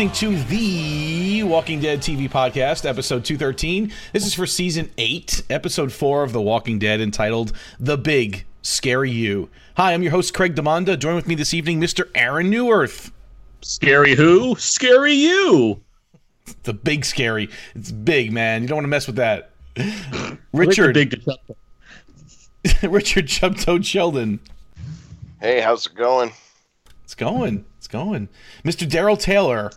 Listening to the Walking Dead TV podcast, episode 213. This is for season 8, episode 4 of The Walking Dead, entitled The Big Scary You. Hi, I'm your host, Craig Demanda. Join with me this evening, Mr. Aaron Neuwirth. Scary who? Scary you. The Big Scary. It's big, man. You don't want to mess with that. Richard. Richard, Richard Chubtoad Sheldon. Hey, how's it going? It's going. It's going. Mr. Daryl Taylor.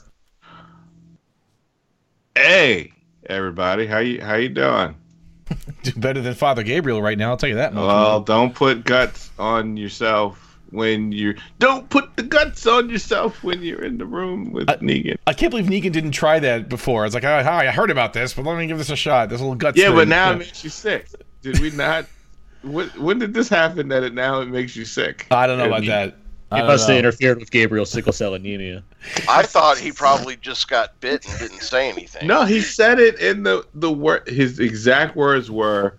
Hey, everybody, how you how you doing? Do better than Father Gabriel right now. I'll tell you that much. Well, don't put guts on yourself when you don't put the guts on yourself when you're in the room with Negan. I can't believe Negan didn't try that before. I was like, oh, hi, I heard about this, but let me give this a shot. This little guts. Yeah, thing. but now Yeah. it makes you sick. Did we not? When, when did this happen that it now it makes you sick? I don't know about that. I He don't must have interfered with Gabriel's sickle cell anemia. I thought he probably just got bit and didn't say anything. No, he said it in the the word. His exact words were,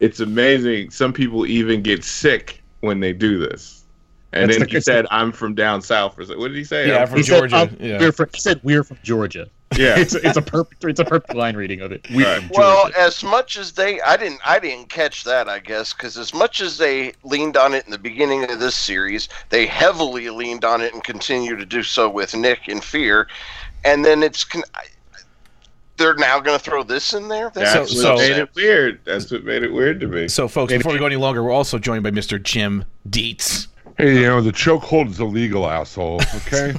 "It's amazing. Some people even get sick when they do this." And That's then the- he said, "I'm from down south." Or. What did he say? Yeah, I'm from He Georgia. um, yeah. we're from, he said we're from Georgia. Yeah. it's it's a perfect it's a perfect line reading of it. We Right. Well, Georgia. as much as they, I didn't, I didn't catch that. I guess because as much as they leaned on it in the beginning of this series, they heavily leaned on it and continue to do so with Nick and Fear, and then it's. Con- I- they're now going to throw this in there. That That's So- what so- made it weird. That's what made it weird to me. So, folks, before we go any longer, we're also joined by Mr. Jim Dietz. Hey, you know, the chokehold is illegal, asshole. Okay?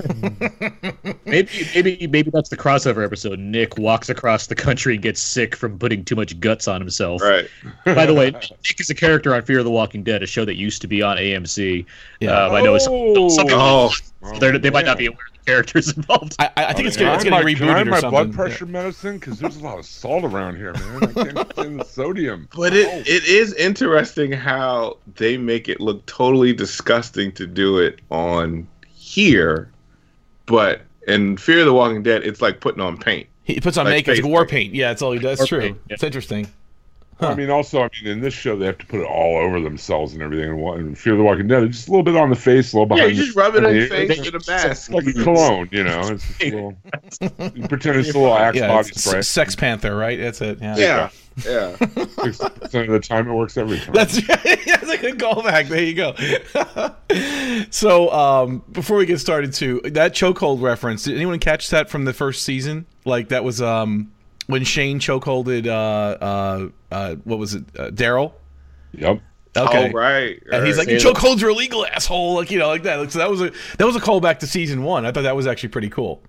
maybe maybe maybe that's the crossover episode. Nick walks across the country and gets sick from putting too much guts on himself. Right. By the way, Nick is a character on Fear of the Walking Dead, a show that used to be on AMC. Yeah. Um, I know some, some people Oh, they're- might not be aware of the characters involved. I, I think it's Can getting, I it's have getting my, can I have rebooted or my something. blood pressure medicine? Because there's a lot of salt around here, man. I can't stand the sodium. But it, oh. it is interesting how they make it look totally disgusting to do it on here, but in Fear of the Walking Dead, it's like putting on paint. He puts on Like makeup, it's war paint. paint. Yeah, that's all he does. War True. paint, yeah. It's interesting. I mean, also, I mean, in this show, they have to put it all over themselves and everything. And one- in Fear of the Walking Dead, it's just a little bit on the face, a little Yeah, behind. you just rub it in the- face with a mask. like a cologne, you know. It's just a little, you pretend it's a little Axe Yeah, body spray. Sex Panther, right? That's it. Yeah. Yeah, yeah. Sixty percent of the time, it works every time. That's yeah, that's a good callback. There you go. so, um, before we get started, too, that chokehold reference. Did anyone catch that from the first season? Like that was um, when Shane chokeholded uh, uh, uh, what was it, uh, Daryl? Yep. Okay. Oh, right. And he's right. like, "Your chokeholds are illegal, asshole!" Like you know, like that. So that was a that was a callback to season one. I thought that was actually pretty cool.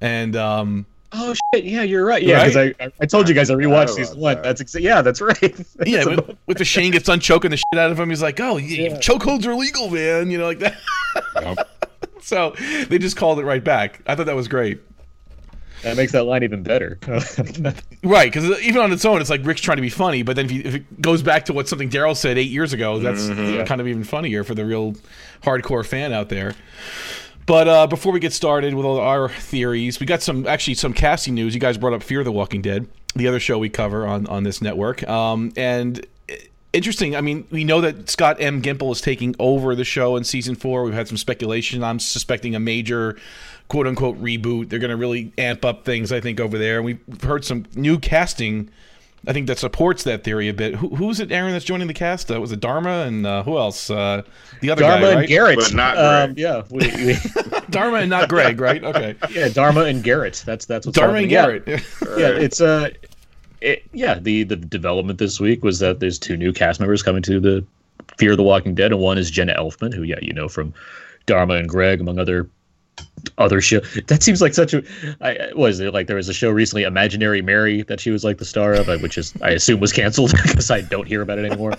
And um, Oh shit! Yeah, you're right. Yeah, because I, I I told you guys I rewatched about season one. that. That's exa- yeah, that's right. yeah, That's with, about- with the Shane gets done choking the shit out of him, he's like, "Oh, yeah. Yeah. chokeholds are illegal, man!" You know, like that. Yep. so they just called it right back. I thought that was great. That makes that line even better. Right, because even on its own, it's like Rick's trying to be funny, but then if, you, if it goes back to what something Daryl said eight years ago, that's kind of even funnier for the real hardcore fan out there. But uh, before we get started with all our theories, we got some actually some casting news. You guys brought up Fear the Walking Dead, the other show we cover on on this network, um, and uh, interesting. I mean, we know that Scott M. Gimple is taking over the show in season four. We've had some speculation. I'm suspecting a major quote unquote reboot. They're going to really amp up things, I think, over there. And we've heard some new casting I think that supports that theory a bit. Who, who's it, Aaron? That's joining the cast? Uh, was it Dharma and uh, who else? Uh, the other Dharma guy, and right? Garrett. But not um, yeah, we, we, Dharma and not Greg, right? Okay. yeah, Dharma and Garrett. That's that's what's Dharma and happening. Yeah. Garrett. yeah, it's uh, it, yeah. The the development this week was that there's two new cast members coming to the Fear of the Walking Dead, and one is Jenna Elfman, who yeah, you know from Dharma and Greg, among other other show. That seems like such a. I was it like there was a show recently, Imaginary Mary, that she was like the star of, uh, which is I assume was canceled because I don't hear about it anymore.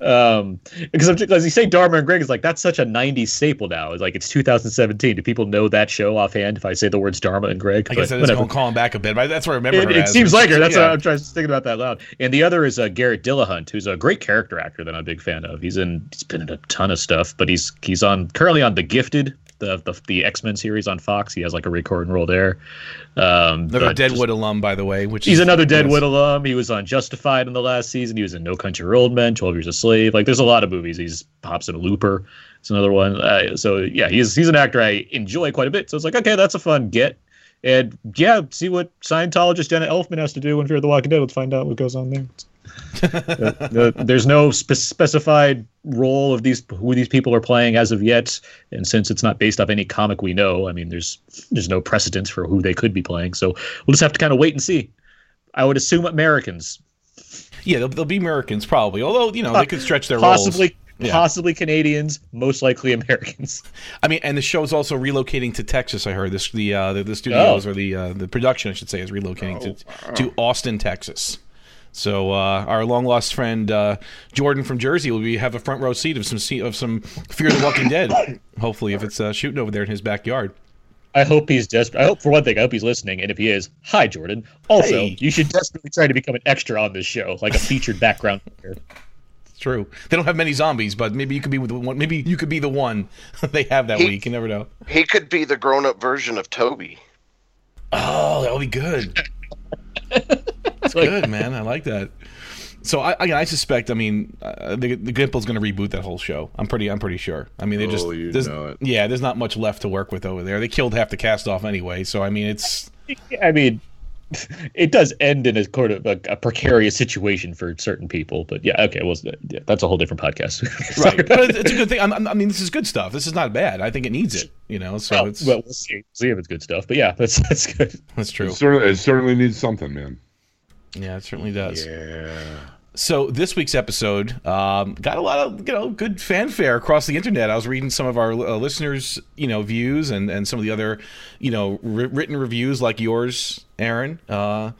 Um, because I'm as you say, Dharma and Greg is like that's such a '90s staple now. It's like it's 2017. Do people know that show offhand? If I say the words Dharma and Greg, I guess But that is whatever. going to call him back a bit, but that's what I remember It, it seems like her. That's Yeah. what I'm trying to think about that loud. And the other is uh, Garrett Dillahunt, who's a great character actor that I'm a big fan of. He's in he's been in a ton of stuff, but he's he's on currently on The Gifted, the the, the X Men series on Fox. He has like a recurring role there. Um, Another Deadwood alum, by the way. Which He's is, another Deadwood yes. alum. He was on Justified in the last season. He was in No Country for Old Men, Twelve Years a Slave. Like, there's a lot of movies. He's pops in a Looper. It's another one. Uh, so yeah, he's he's an actor I enjoy quite a bit. So it's like, okay, that's a fun get. And yeah, see what Scientologist Jenna Elfman has to do when Fear the Walking Dead. Let's find out what goes on there. Uh, uh, there's no spe- specified role of these who these people are playing as of yet, and since it's not based off any comic we know, I mean, there's there's no precedence for who they could be playing. So we'll just have to kind of wait and see. I would assume Americans, Yeah, they'll, they'll be Americans probably. Although you know they could stretch their possibly roles. Yeah. possibly Canadians, most likely Americans. I mean, and the show is also relocating to Texas. I heard this the uh, the, the studios Oh. or the uh, the production, I should say, is relocating to to Austin, Texas. So uh, our long lost friend uh, Jordan from Jersey will be have a front row seat of some seat of some Fear the Walking Dead. Hopefully, if it's uh, shooting over there in his backyard. I hope he's desperate. I hope for one thing, I hope he's listening. And if he is, hi Jordan. Also, Hey. you should desperately try to become an extra on this show, like a featured background. character. It's true. They don't have many zombies, but maybe you could be with the one. Maybe you could be the one they have that He- week. You never know. He could be the grown-up version of Toby. Oh, that would be good. That's good, man. I like that. So I, I, I suspect. I mean, uh, the the Gimple's going to reboot that whole show. I'm pretty, I'm pretty sure. I mean, they just, Oh, you there's- know it. yeah, there's not much left to work with over there. They killed half the cast off anyway. So I mean, it's I mean, it does end in a sort of a, a precarious situation for certain people. But yeah, okay, well, yeah, that's a whole different podcast. right, but it's, it's a good thing. I'm, I'm- I mean, this is good stuff. This is not bad. I think it needs it. You know, so well, it's well, we'll see. see if it's good stuff. But yeah, that's that's good. that's true. It certainly, it certainly needs something, man. Yeah, it certainly does. Yeah. So this week's episode um, got a lot of you know good fanfare across the internet. I was reading some of our uh, listeners' you know views and, and some of the other you know ri written reviews like yours, Aaron. Uh,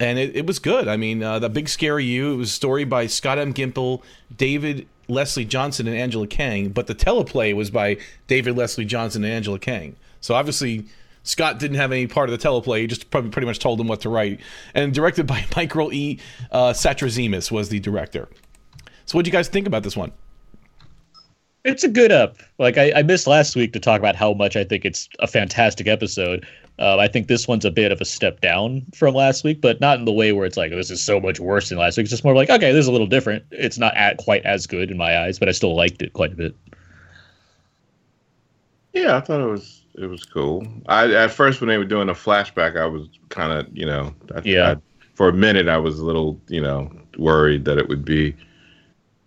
and it, it was good. I mean, uh, the big scary you. It was a story by Scott M. Gimple, David Leslie Johnson, and Angela Kang. But the teleplay was by David Leslie Johnson and Angela Kang. So obviously. Scott didn't have any part of the teleplay. He just probably pretty much told him what to write. And directed by Michael E. Uh, Satrazemis was the director. So what do you guys think about this one? It's a good up. Like I, I missed last week to talk about how much I think it's a fantastic episode. Uh, I think this one's a bit of a step down from last week, but not in the way where it's like this is so much worse than last week. It's just more like okay, this is a little different. It's not at, quite as good in my eyes, but I still liked it quite a bit. Yeah, I thought it was it was cool. I at first when they were doing a flashback, I was kind of you know I, Yeah. I- for a minute I was a little you know worried that it would be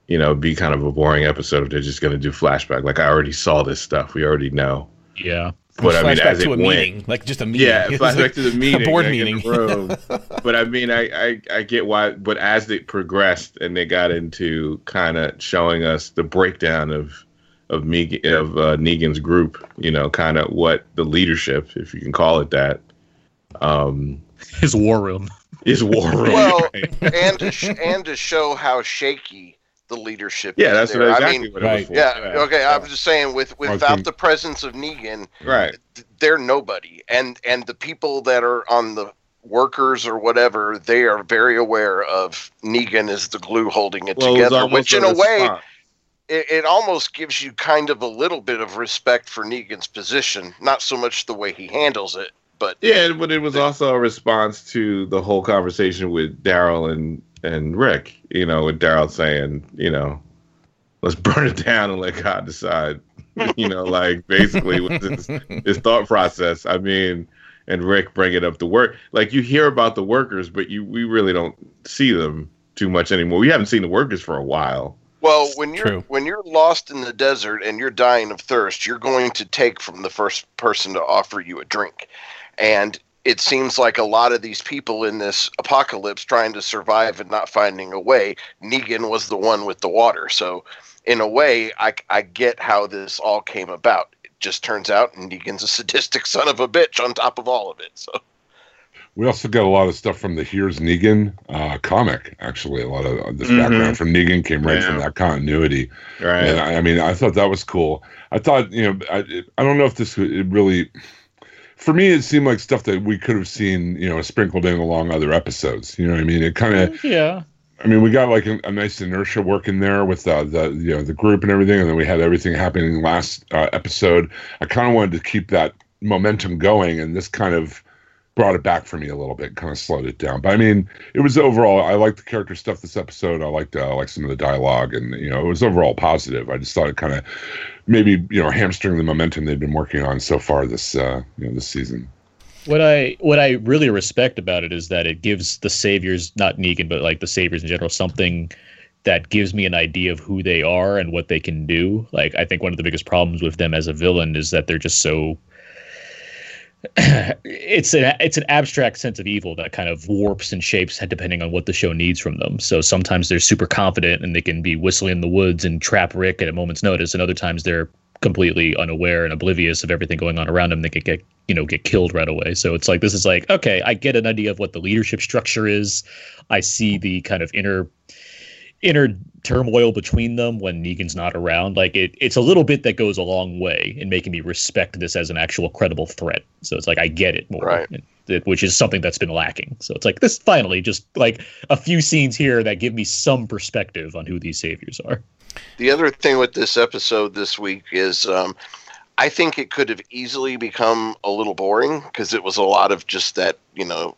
you know be kind of a boring episode if they're just going to do flashback. Like I already saw this stuff, we already know. Yeah, But I mean, Flashback as it a went, meeting, like just a meeting. yeah, flashback to the meeting, a board like, meeting. room. but I mean, I, I I get why. But as it progressed and they got into kind of showing us the breakdown of of Megan, of uh, Negan's group, you know, kind of what the leadership, if you can call it that, um, his war room. is war room. Well, right? and to sh- and to show how shaky the leadership yeah, is that's there. what I exactly mean, what it was right. for. yeah, okay. I'm just saying, with without think- the presence of Negan, right. th- they're nobody, and and the people that are on the workers or whatever, they are very aware of Negan as the glue holding it Well, together. almost Which, in a way, response. It, it almost gives you kind of a little bit of respect for Negan's position. Not so much the way he handles it, but Yeah, but it was also a response to the whole conversation with Daryl and and Rick. You know, with Daryl saying, you know, let's burn it down and let God decide. you know, like basically with his, his thought process. I mean, and Rick bringing up the work. Like you hear about the workers, but you we really don't see them too much anymore. We haven't seen the workers for a while. Well, when you're True. when you're lost in the desert and you're dying of thirst, you're going to take from the first person to offer you a drink. And it seems like a lot of these people in this apocalypse trying to survive and not finding a way, Negan was the one with the water. So, in a way, I, I get how this all came about. It just turns out Negan's a sadistic son of a bitch on top of all of it. So, We also got a lot of stuff from the Here's Negan uh, comic. Actually, a lot of this Mhm. background from Negan came right from that continuity. Right. And I, I mean, I thought that was cool. I thought, you know, I, I don't know if this it really, for me, it seemed like stuff that we could have seen, you know, sprinkled in along other episodes. You know what I mean? It kind of, Yeah. I mean, we got like a, a nice inertia working there with uh, the, you know, the group and everything, and then we had everything happening last uh, episode. I kind of wanted to keep that momentum going, and this kind of brought it back for me a little bit, kind of slowed it down. But I mean, it was overall. I liked the character stuff this episode. I liked uh, like some of the dialogue, and you know, it was overall positive. I just thought it kind of maybe you know hamstring the momentum they've been working on so far this uh, you know this season. What I what I really respect about it is that it gives the saviors, not Negan, but like the saviors in general, something that gives me an idea of who they are and what they can do. Like I think one of the biggest problems with them as a villain is that they're just so it's an it's an abstract sense of evil that kind of warps and shapes depending on what the show needs from them. So sometimes they're super confident and they can be whistling in the woods and trap Rick at a moment's notice, and other times they're completely unaware and oblivious of everything going on around them. They could get you know get killed right away. So it's like this is like okay, I get an idea of what the leadership structure is. I see the kind of inner inner turmoil between them when Negan's not around. Like it, it's a little bit that goes a long way in making me respect this as an actual credible threat. So it's like I get it more, Right. it- which is something that's been lacking. So it's like this finally just like a few scenes here that give me some perspective on who these saviors are. The other thing with this episode this week is um, I think it could have easily become a little boring because it was a lot of just that, you know,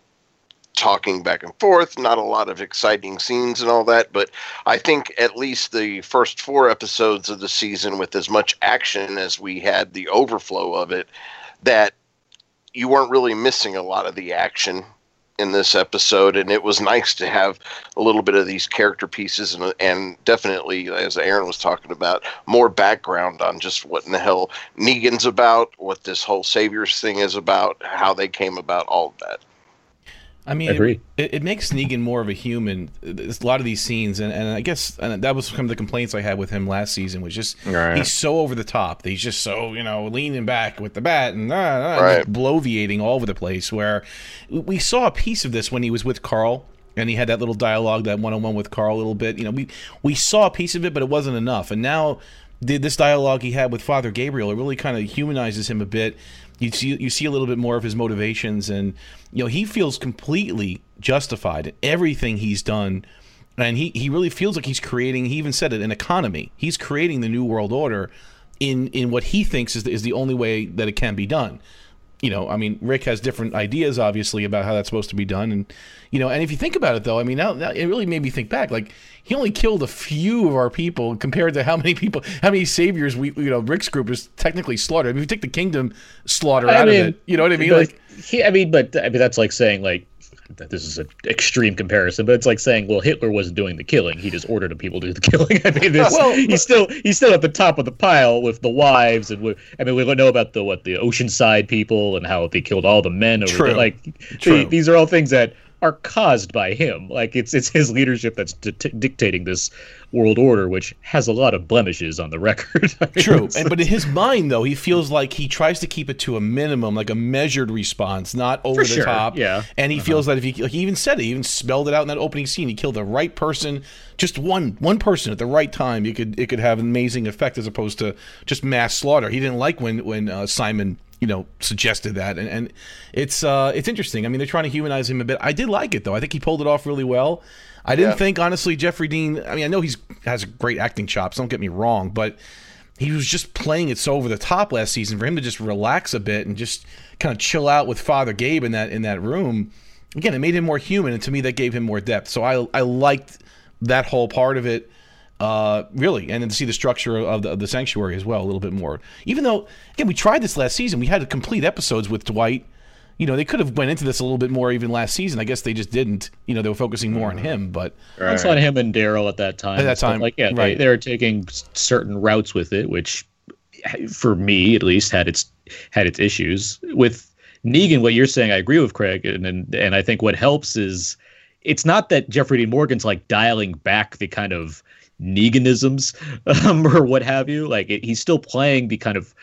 talking back and forth, not a lot of exciting scenes and all that. But I think at least the first four episodes of the season, with as much action as we had the overflow of it, that you weren't really missing a lot of the action in this episode, and it was nice to have a little bit of these character pieces, and and definitely, as Aaron was talking about, more background on just what in the hell Negan's about, what this whole Saviors thing is about, how they came about, all of that. I mean, Agreed. It, it makes Negan more of a human. There's a lot of these scenes, and, and I guess and that was some of the complaints I had with him last season. Was just Right. he's so over the top. He's just so you know leaning back with the bat and, uh, Right. just bloviating all over the place. Where we saw a piece of this when he was with Carl. And he had that little dialogue, that one-on-one with Carl, a little bit. You know, we we saw a piece of it, but it wasn't enough. And now, did this dialogue he had with Father Gabriel, it really kind of humanizes him a bit. You see, you see a little bit more of his motivations, and you know, he feels completely justified in everything he's done. And he, he really feels like he's creating he even said it an economy. He's creating the new world order in in what he thinks is the, is the only way that it can be done you know i mean rick has different ideas obviously about how that's supposed to be done. And you know and if you think about it though i mean now, now it really made me think back. Like he only killed a few of our people compared to how many people how many saviors we you know rick's group is technically slaughtered. I mean if you take the kingdom slaughter I out mean, of it you know what i mean? like he, I mean, but I mean that's like saying like this is an extreme comparison, but it's like saying, well, Hitler wasn't doing the killing; he just ordered the people to do the killing. I mean, this, Well, he's still he's still at the top of the pile with the wives, and we, I mean, we don't know about the what the Oceanside people and how they killed all the men. Over True. there. Like True. the- these are all things that are caused by him. Like it's it's his leadership that's di- dictating this world order, which has a lot of blemishes on the record. I mean, True, and, but in his mind, though, he feels like he tries to keep it to a minimum, like a measured response, not over the sure, top. yeah. Uh-huh. and he feels that if he, like he even said it, he even spelled it out in that opening scene. He killed the right person, just one one person at the right time. It could it could have an amazing effect as opposed to just mass slaughter. He didn't like when when uh, Simon you know suggested that, and and it's uh it's interesting. I mean, they're trying to humanize him a bit. I did like it though. I think he pulled it off really well. I didn't Yeah. think honestly Jeffrey Dean. I mean, I know he's has great acting chops. Don't get me wrong, but he was just playing it so over the top last season for him to just relax a bit and just kind of chill out with Father Gabe in that in that room. Again, it made him more human, and to me, that gave him more depth. So I I liked that whole part of it, uh, really, and then to see the structure of the, of the sanctuary as well a little bit more. Even though, again, we tried this last season, we had complete episodes with Dwight. you know, they could have went into this a little bit more even last season. I guess they just didn't. You know, they were focusing more on him. But That's on him and Daryl at that time. At that time, like yeah, right. they, they were taking certain routes with it, which, for me at least, had its had its issues. With Negan, what you're saying, I agree with Craig, and and, and I think what helps is it's not that Jeffrey Dean Morgan's like dialing back the kind of Neganisms um, or what have you. Like it, he's still playing the kind of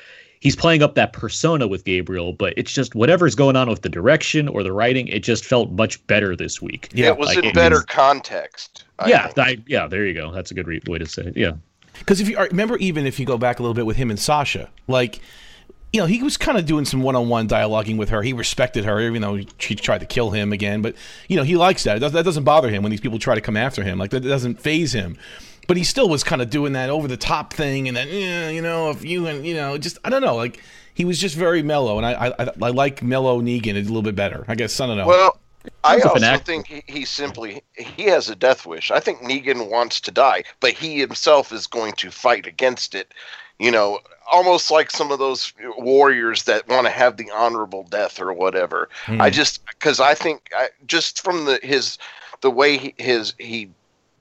he's playing up that persona with Gabriel, but it's just whatever's going on with the direction or the writing, it just felt much better this week. yeah, it was like, in it better was- context. I yeah. I, yeah, there you go. That's a good re- way to say it. Yeah. Because if you remember, even if you go back a little bit with him and Sasha, like, you know, he was kind of doing some one-on-one dialoguing with her. He respected her, even though she tried to kill him again. But you know, he likes that. It does, that doesn't bother him when these people try to come after him. Like that doesn't phase him. But he still was kind of doing that over-the-top thing, and then yeah, you know, if you and you know, just I don't know, like he was just very mellow, and I I, I like mellow Negan a little bit better. I guess I don't know. Well, I He's also fanatic. think he, he simply he has a death wish. I think Negan wants to die, but he himself is going to fight against it. You know, almost like some of those warriors that want to have the honorable death or whatever. Hmm. I just because I think I, just from the his the way he, his he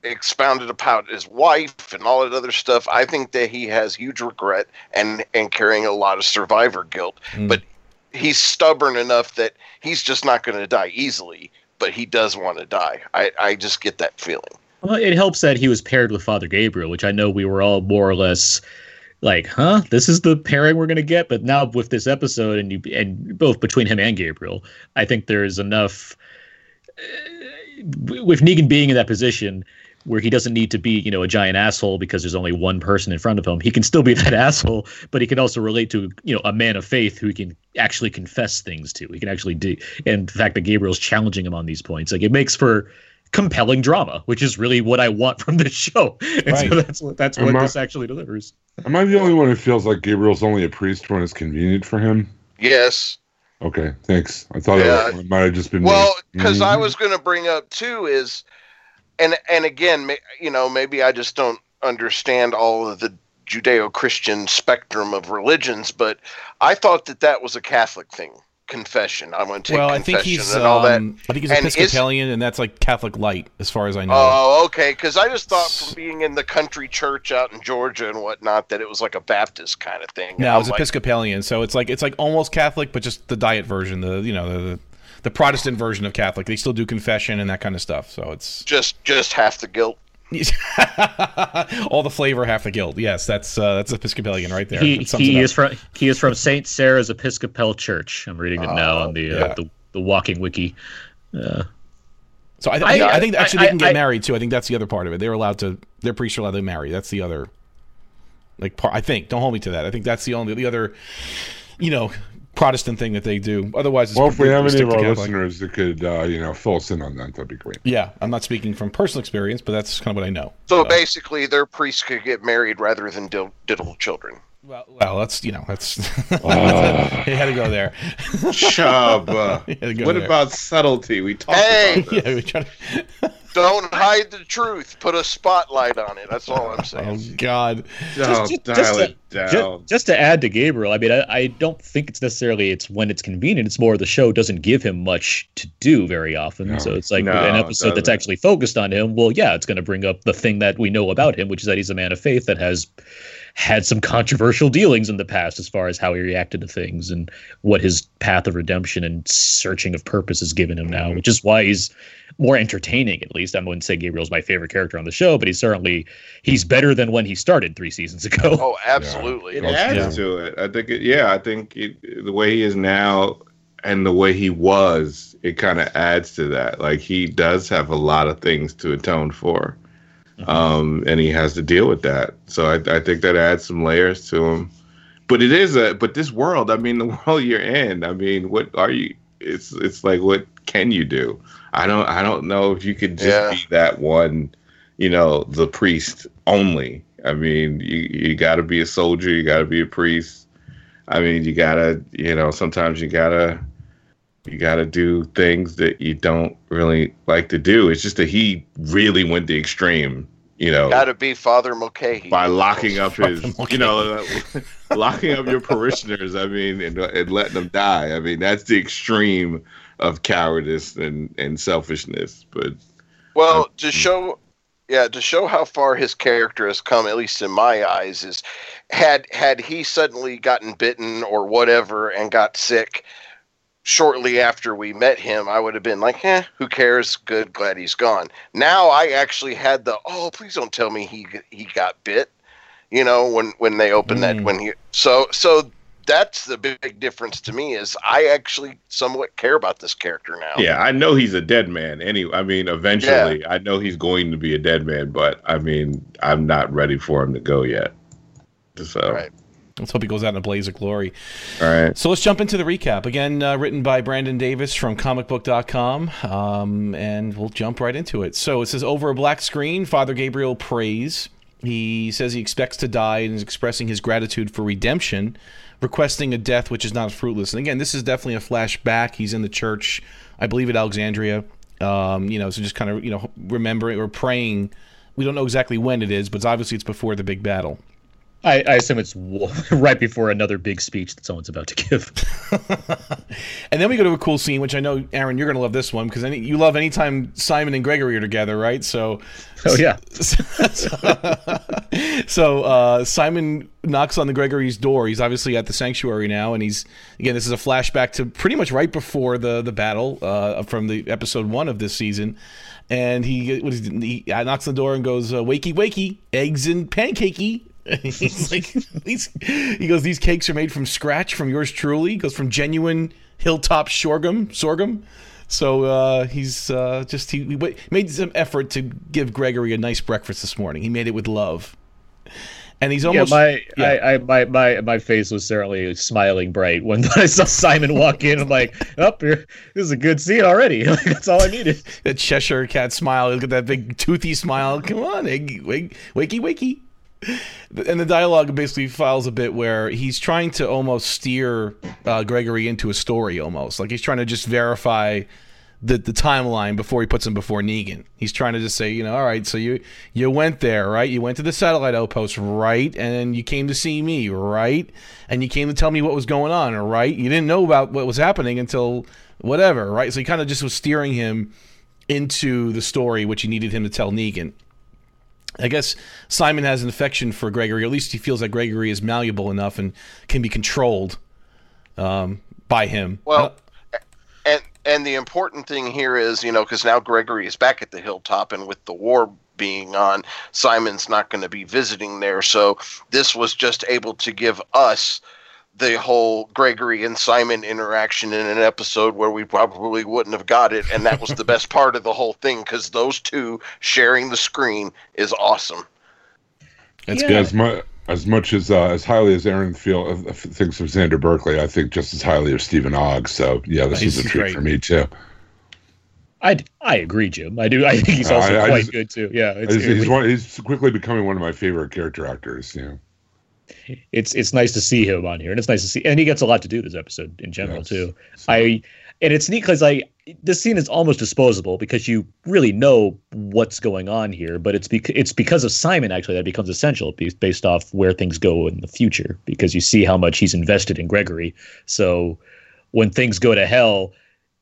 expounded about his wife and all that other stuff, I think that he has huge regret and and carrying a lot of survivor guilt. Hmm. But he's stubborn enough that he's just not going to die easily, but he does want to die. I, I just get that feeling. Well, it helps that he was paired with Father Gabriel, which I know we were all more or less like, huh, this is the pairing we're gonna get. But now with this episode, and you and both between him and Gabriel, I think there's enough uh, with Negan being in that position where he doesn't need to be, you know, a giant asshole because there's only one person in front of him. He can still be that asshole, but he can also relate to, you know, a man of faith who he can actually confess things to. He can actually do, and the fact that Gabriel's challenging him on these points, like it makes for compelling drama, which is really what I want from this show. And Right. so that's what that's what I- this actually delivers. Am I the only one who feels like Gabriel's only a priest when it's convenient for him? Yes. Okay, thanks. I thought Yeah. it, it might have just been. Well, because I Mhm. was going to bring up too is, and and again, you know, maybe I just don't understand all of the Judeo-Christian spectrum of religions, but I thought that that was a Catholic thing. Confession. I want to take well, I confession think he's and all that. um, I think he's And is- Episcopalian, and that's like Catholic light, as far as I know. Oh, okay. Because I just thought from being in the country church out in Georgia and whatnot that it was like a Baptist kind of thing. No, it was like, Episcopalian, so it's like it's like almost Catholic, but just the diet version, the you know the the Protestant version of Catholic. They still do confession and that kind of stuff. So it's just just half the guilt. all the flavor, half the guilt. Yes, that's uh, that's Episcopalian right there. He That sums it he is from he is from Saint Sarah's Episcopal Church. I'm reading it now on the, uh, the the Walking Wiki. Uh, So I, I, think, I- I think actually I- they can get I- married too. I think that's the other part of it. They're allowed to. Their priests are allowed to marry. That's the other. Like part, I think. Don't hold me to that. I think that's the only the other, you know, Protestant thing that they do. Otherwise, it's well, if we have any of our Catholic. listeners that could, uh, you know, fill us in on that, that'd be great. Yeah, I'm not speaking from personal experience, but that's kind of what I know. So basically, their priests could get married rather than dil- diddle children. Well, well, that's you know, that's Ah. it had to go there. Chubb. uh, go what there. about subtlety? We talked Hey! about this. yeah, we to, Don't hide the truth. Put a spotlight on it. That's all I'm saying. oh. God, just, dial just, it to, down. ju- just to add to Gabriel, I mean, I, I don't think it's necessarily it's when it's convenient. It's more the show doesn't give him much to do very often. No. So it's like No, an episode that's actually focused on him. Well, yeah, it's going to bring up the thing that we know about him, which is that he's a man of faith that has had some controversial dealings in the past as far as how he reacted to things and what his path of redemption and searching of purpose has given him now, mm-hmm. which is why he's more entertaining at least. I wouldn't say Gabriel's my favorite character on the show, but he's certainly he's better than when he started three seasons ago. Oh, absolutely. It Well, adds to it. I think. It, yeah, I think it, the way he is now and the way he was, it kind of adds to that. Like he does have a lot of things to atone for, um, and he has to deal with that. So I, I think that adds some layers to him. But it is a. But this world, I mean, the world you're in. I mean, what are you? It's it's like what can you do? I don't I don't know if you could just Yeah. be that one. You know, the priest only. I mean, you you got to be a soldier. You got to be a priest. I mean, you gotta, you know, sometimes you gotta, you gotta do things that you don't really like to do. It's just that he really went the extreme you know, Got to be Father Mulcahy. by locking up his, Fucking you know, uh, locking up your parishioners. I mean, and, uh, and letting them die. I mean, that's the extreme of cowardice and and selfishness. But Well, uh, to show, yeah, to show how far his character has come, at least in my eyes, is had had he suddenly gotten bitten or whatever and got sick shortly after we met him, I would have been like, "Eh, who cares? Good, glad he's gone." Now I actually had the, "Oh, please don't tell me he he got bit." You know, when when they opened that Mm. when he so so that's the big difference to me is I actually somewhat care about this character now. yeah, I know he's a dead man. Anyway, I mean, eventually, I know he's going to be a dead man. But I mean, I'm not ready for him to go yet. So, Right. Let's hope he goes out in a blaze of glory. all right. So let's jump into the recap. Again, uh, written by Brandon Davis from comicbook.com. Um, and we'll jump right into it. So it says over a black screen, Father Gabriel prays. He says he expects to die and is expressing his gratitude for redemption, requesting a death which is not fruitless. And again, this is definitely a flashback. He's in the church, I believe, at Alexandria. Um, you know, so just kind of, you know, remembering or praying. We don't know exactly when it is, but obviously it's before the big battle. I, I assume it's right before another big speech that someone's about to give. And then we go to a cool scene, which I know, Aaron, you're going to love this one because you love anytime Simon and Gregory are together, right? So, Oh yeah, so uh, Simon knocks on the Gregory's door. He's obviously at the sanctuary now, and he's again. This is a flashback to pretty much right before the the battle uh, from the episode one of this season. And he what is he knocks on the door and goes, uh, "Wakey, wakey, eggs and pancakey." he's like, these, he goes, "These cakes are made from scratch from yours truly." He goes from genuine hilltop sorghum, sorghum. So uh, he's uh, just he, he made some effort to give Gregory a nice breakfast this morning. He made it with love, and he's yeah. almost My, yeah. I, I, my, my, my face was certainly smiling bright when I saw Simon walk in. I'm like, up here, this is a good scene already. Like, that's all I needed. that Cheshire cat smile. Look at that big toothy smile. Come on, egg, wake, wakey, wakey. And the dialogue basically files a bit where he's trying to almost steer uh, Gregory into a story, almost like he's trying to just verify the the timeline before he puts him before Negan. He's trying to just say, you know, all right, so you you went there, right? You went to the satellite outpost, right? And then you came to see me, right? And you came to tell me what was going on, right? You didn't know about what was happening until whatever, right? So he kind of just was steering him into the story which he needed him to tell Negan. I guess Simon has an affection for Gregory. At least he feels that Gregory is malleable enough and can be controlled um, by him. Well, and and the important thing here is, you know, because now Gregory is back at the hilltop, and with the war being on, Simon's not going to be visiting there. So this was just able to give us the whole Gregory and Simon interaction in an episode where we probably wouldn't have got it, and that was the best part of the whole thing because those two sharing the screen is awesome. That's Yeah. Yeah, as much as much as uh, as highly as Aaron feel uh, thinks of Xander Berkeley, I think just as highly of Steven Ogg. So yeah, this He's is a treat great. for me too. I, I agree, Jim. I do. I think he's also I- I quite just- good too. Yeah, it's, He's, he's, one, he's quickly becoming one of my favorite character actors. You know, it's it's nice to see him on here, and it's nice to see, and he gets a lot to do this episode in general Yes. too. I and it's neat because I this scene is almost disposable because you really know what's going on here, but it's because it's because of Simon actually that becomes essential based off where things go in the future because you see how much he's invested in Gregory. So when things go to hell,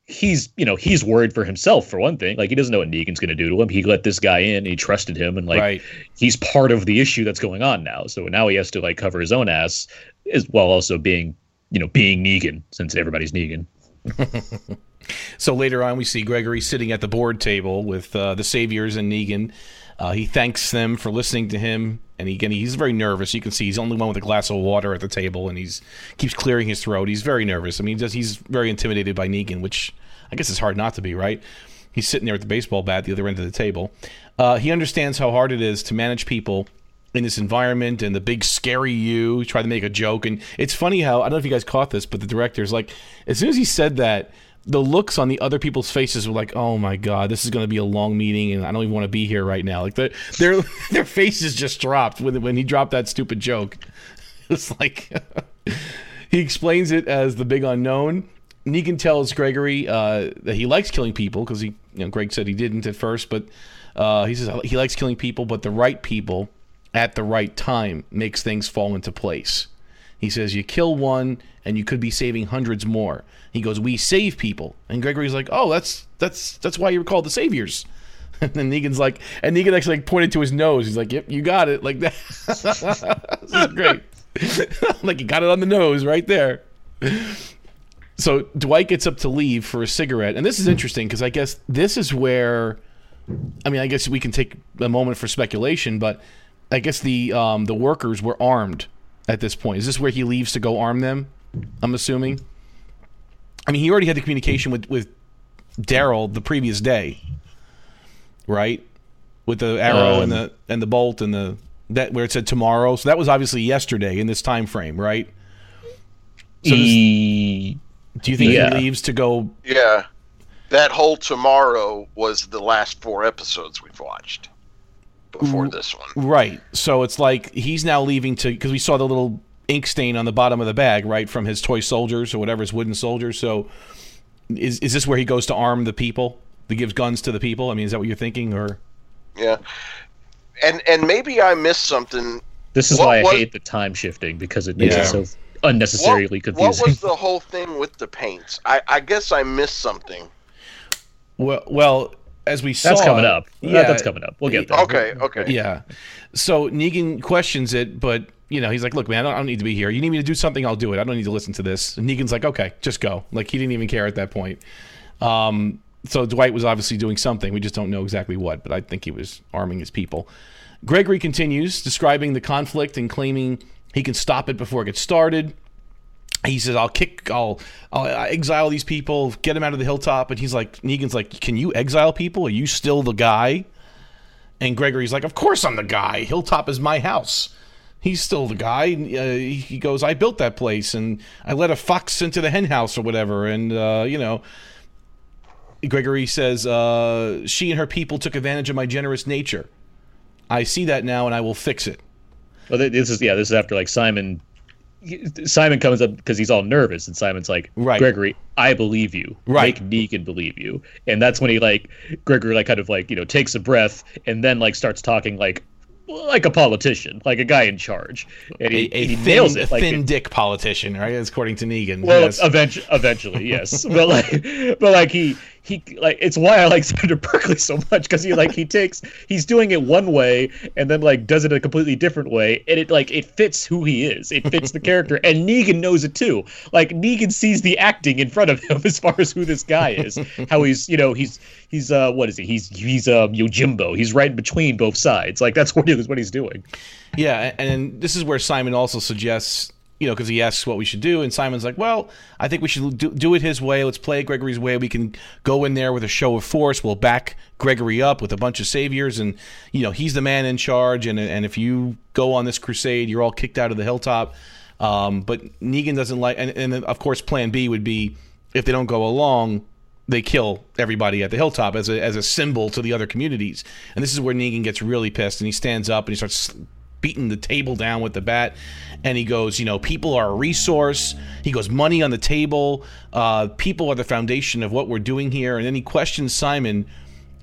he's you know he's worried for himself for one thing. Like he doesn't know what Negan's going to do to him. He let this guy in, he trusted him, and like right. he's part of the issue that's going on now. So now he has to like cover his own ass, as while also being, you know, being Negan since everybody's Negan. So later on, we see Gregory sitting at the board table with uh, the Saviors and Negan. Uh, he thanks them for listening to him, and he, again, he's very nervous. You can see he's the only one with a glass of water at the table, and he's keeps clearing his throat. He's very nervous. I mean, he does, he's very intimidated by Negan, which I guess is hard not to be, right? He's sitting there with the baseball bat at the other end of the table. Uh, he understands how hard it is to manage people in this environment and the big scary you try to make a joke and it's funny how i don't know if you guys caught this but the director's like as soon as he said that the looks on the other people's faces were like oh my god this is going to be a long meeting and i don't even want to be here right now. Like their their their faces just dropped when when he dropped that stupid joke. It's like he explains it as the big unknown. Negan tells Gregory uh, that he likes killing people because he, you know, Greg said he didn't at first, but Uh, he says he likes killing people, but the right people at the right time makes things fall into place. He says you kill one and you could be saving hundreds more. He goes, "We save people," and Gregory's like, "Oh, that's that's that's why you're called the saviors." And then Negan's like, and Negan actually like pointed to his nose. He's like, "Yep, you got it." Like that. this is great. like you got it on the nose right there. So Dwight gets up to leave for a cigarette, and this is interesting because I guess this is where, I mean, I guess we can take a moment for speculation, but I guess the um, the workers were armed at this point. Is this where he leaves to go arm them? I'm assuming. I mean, he already had the communication with with Daryl the previous day, right? With the arrow Um, and the and the bolt and the that where it said tomorrow. So that was obviously yesterday in this time frame, right? So does- E- Do you think Yeah. he leaves to go? Yeah. That whole tomorrow was the last four episodes we've watched before mm, this one. Right. So it's like he's now leaving to because we saw the little ink stain on the bottom of the bag, right, from his toy soldiers or whatever his wooden soldiers. So is is this where he goes to arm the people? That gives guns to the people? I mean, is that what you're thinking, or Yeah. And and maybe I missed something. this is What why I was- hate the time shifting because it makes Yeah. it so unnecessarily what, confusing. What was the whole thing with the paints? I, I guess I missed something. well, well, as we saw, That's coming up. Yeah, Yeah, that's coming up. We'll get there. Okay, okay. Yeah. So Negan questions it, but you know he's like, "Look, man, I don't, I don't need to be here. You need me to do something, I'll do it. I don't need to listen to this." And Negan's like, "Okay, just go." Like he didn't even care at that point. Um, so Dwight was obviously doing something. We just don't know exactly what, but I think he was arming his people. Gregory continues describing the conflict and claiming he can stop it before it gets started. He says, "I'll kick, I'll, I'll exile these people, get them out of the hilltop." And he's like, Negan's like, "Can you exile people? Are you still the guy?" And Gregory's like, "Of course I'm the guy. Hilltop is my house." He's still the guy. Uh, he goes, "I built that place, and I let a fox into the henhouse or whatever." And uh, you know, Gregory says, uh, "She and her people took advantage of my generous nature. I see that now, and I will fix it." Well, this is yeah. This is after like Simon. Simon comes up because he's all nervous, and Simon's like, Right. Gregory, I believe you. Right. Make Negan believe you." And that's when he like Gregory like kind of like you know takes a breath and then like starts talking like like a politician, like a guy in charge, and he, A, a he thin, nails it. Like thin dick politician, right? That's according to Negan. Well, yes. eventually, eventually, yes. but like, but like he he like it's why I like Xander Berkeley so much because he like he takes he's doing it one way and then like does it a completely different way and it like it fits who he is. It fits the character and Negan knows it too. Like Negan sees the acting in front of him as far as who this guy is. How he's you know he's he's uh what is he? He's he's um Yojimbo. He's right between both sides. Like that's what he what he's doing. Yeah, and and this is where Simon also suggests, you know, because he asks what we should do, and Simon's like, "Well, I think we should do, do it his way. Let's play Gregory's way. We can go in there with a show of force. We'll back Gregory up with a bunch of saviors, and you know, he's the man in charge. And and if you go on this crusade, you're all kicked out of the hilltop. Um, but Negan doesn't like, and, and of course, Plan B would be if they don't go along." They kill everybody at the hilltop as a as a symbol to the other communities, and this is where Negan gets really pissed, and he stands up and he starts beating the table down with the bat. And he goes you know people are a resource. He goes money on the table. Uh, people are the foundation of what we're doing here. And then he questions simon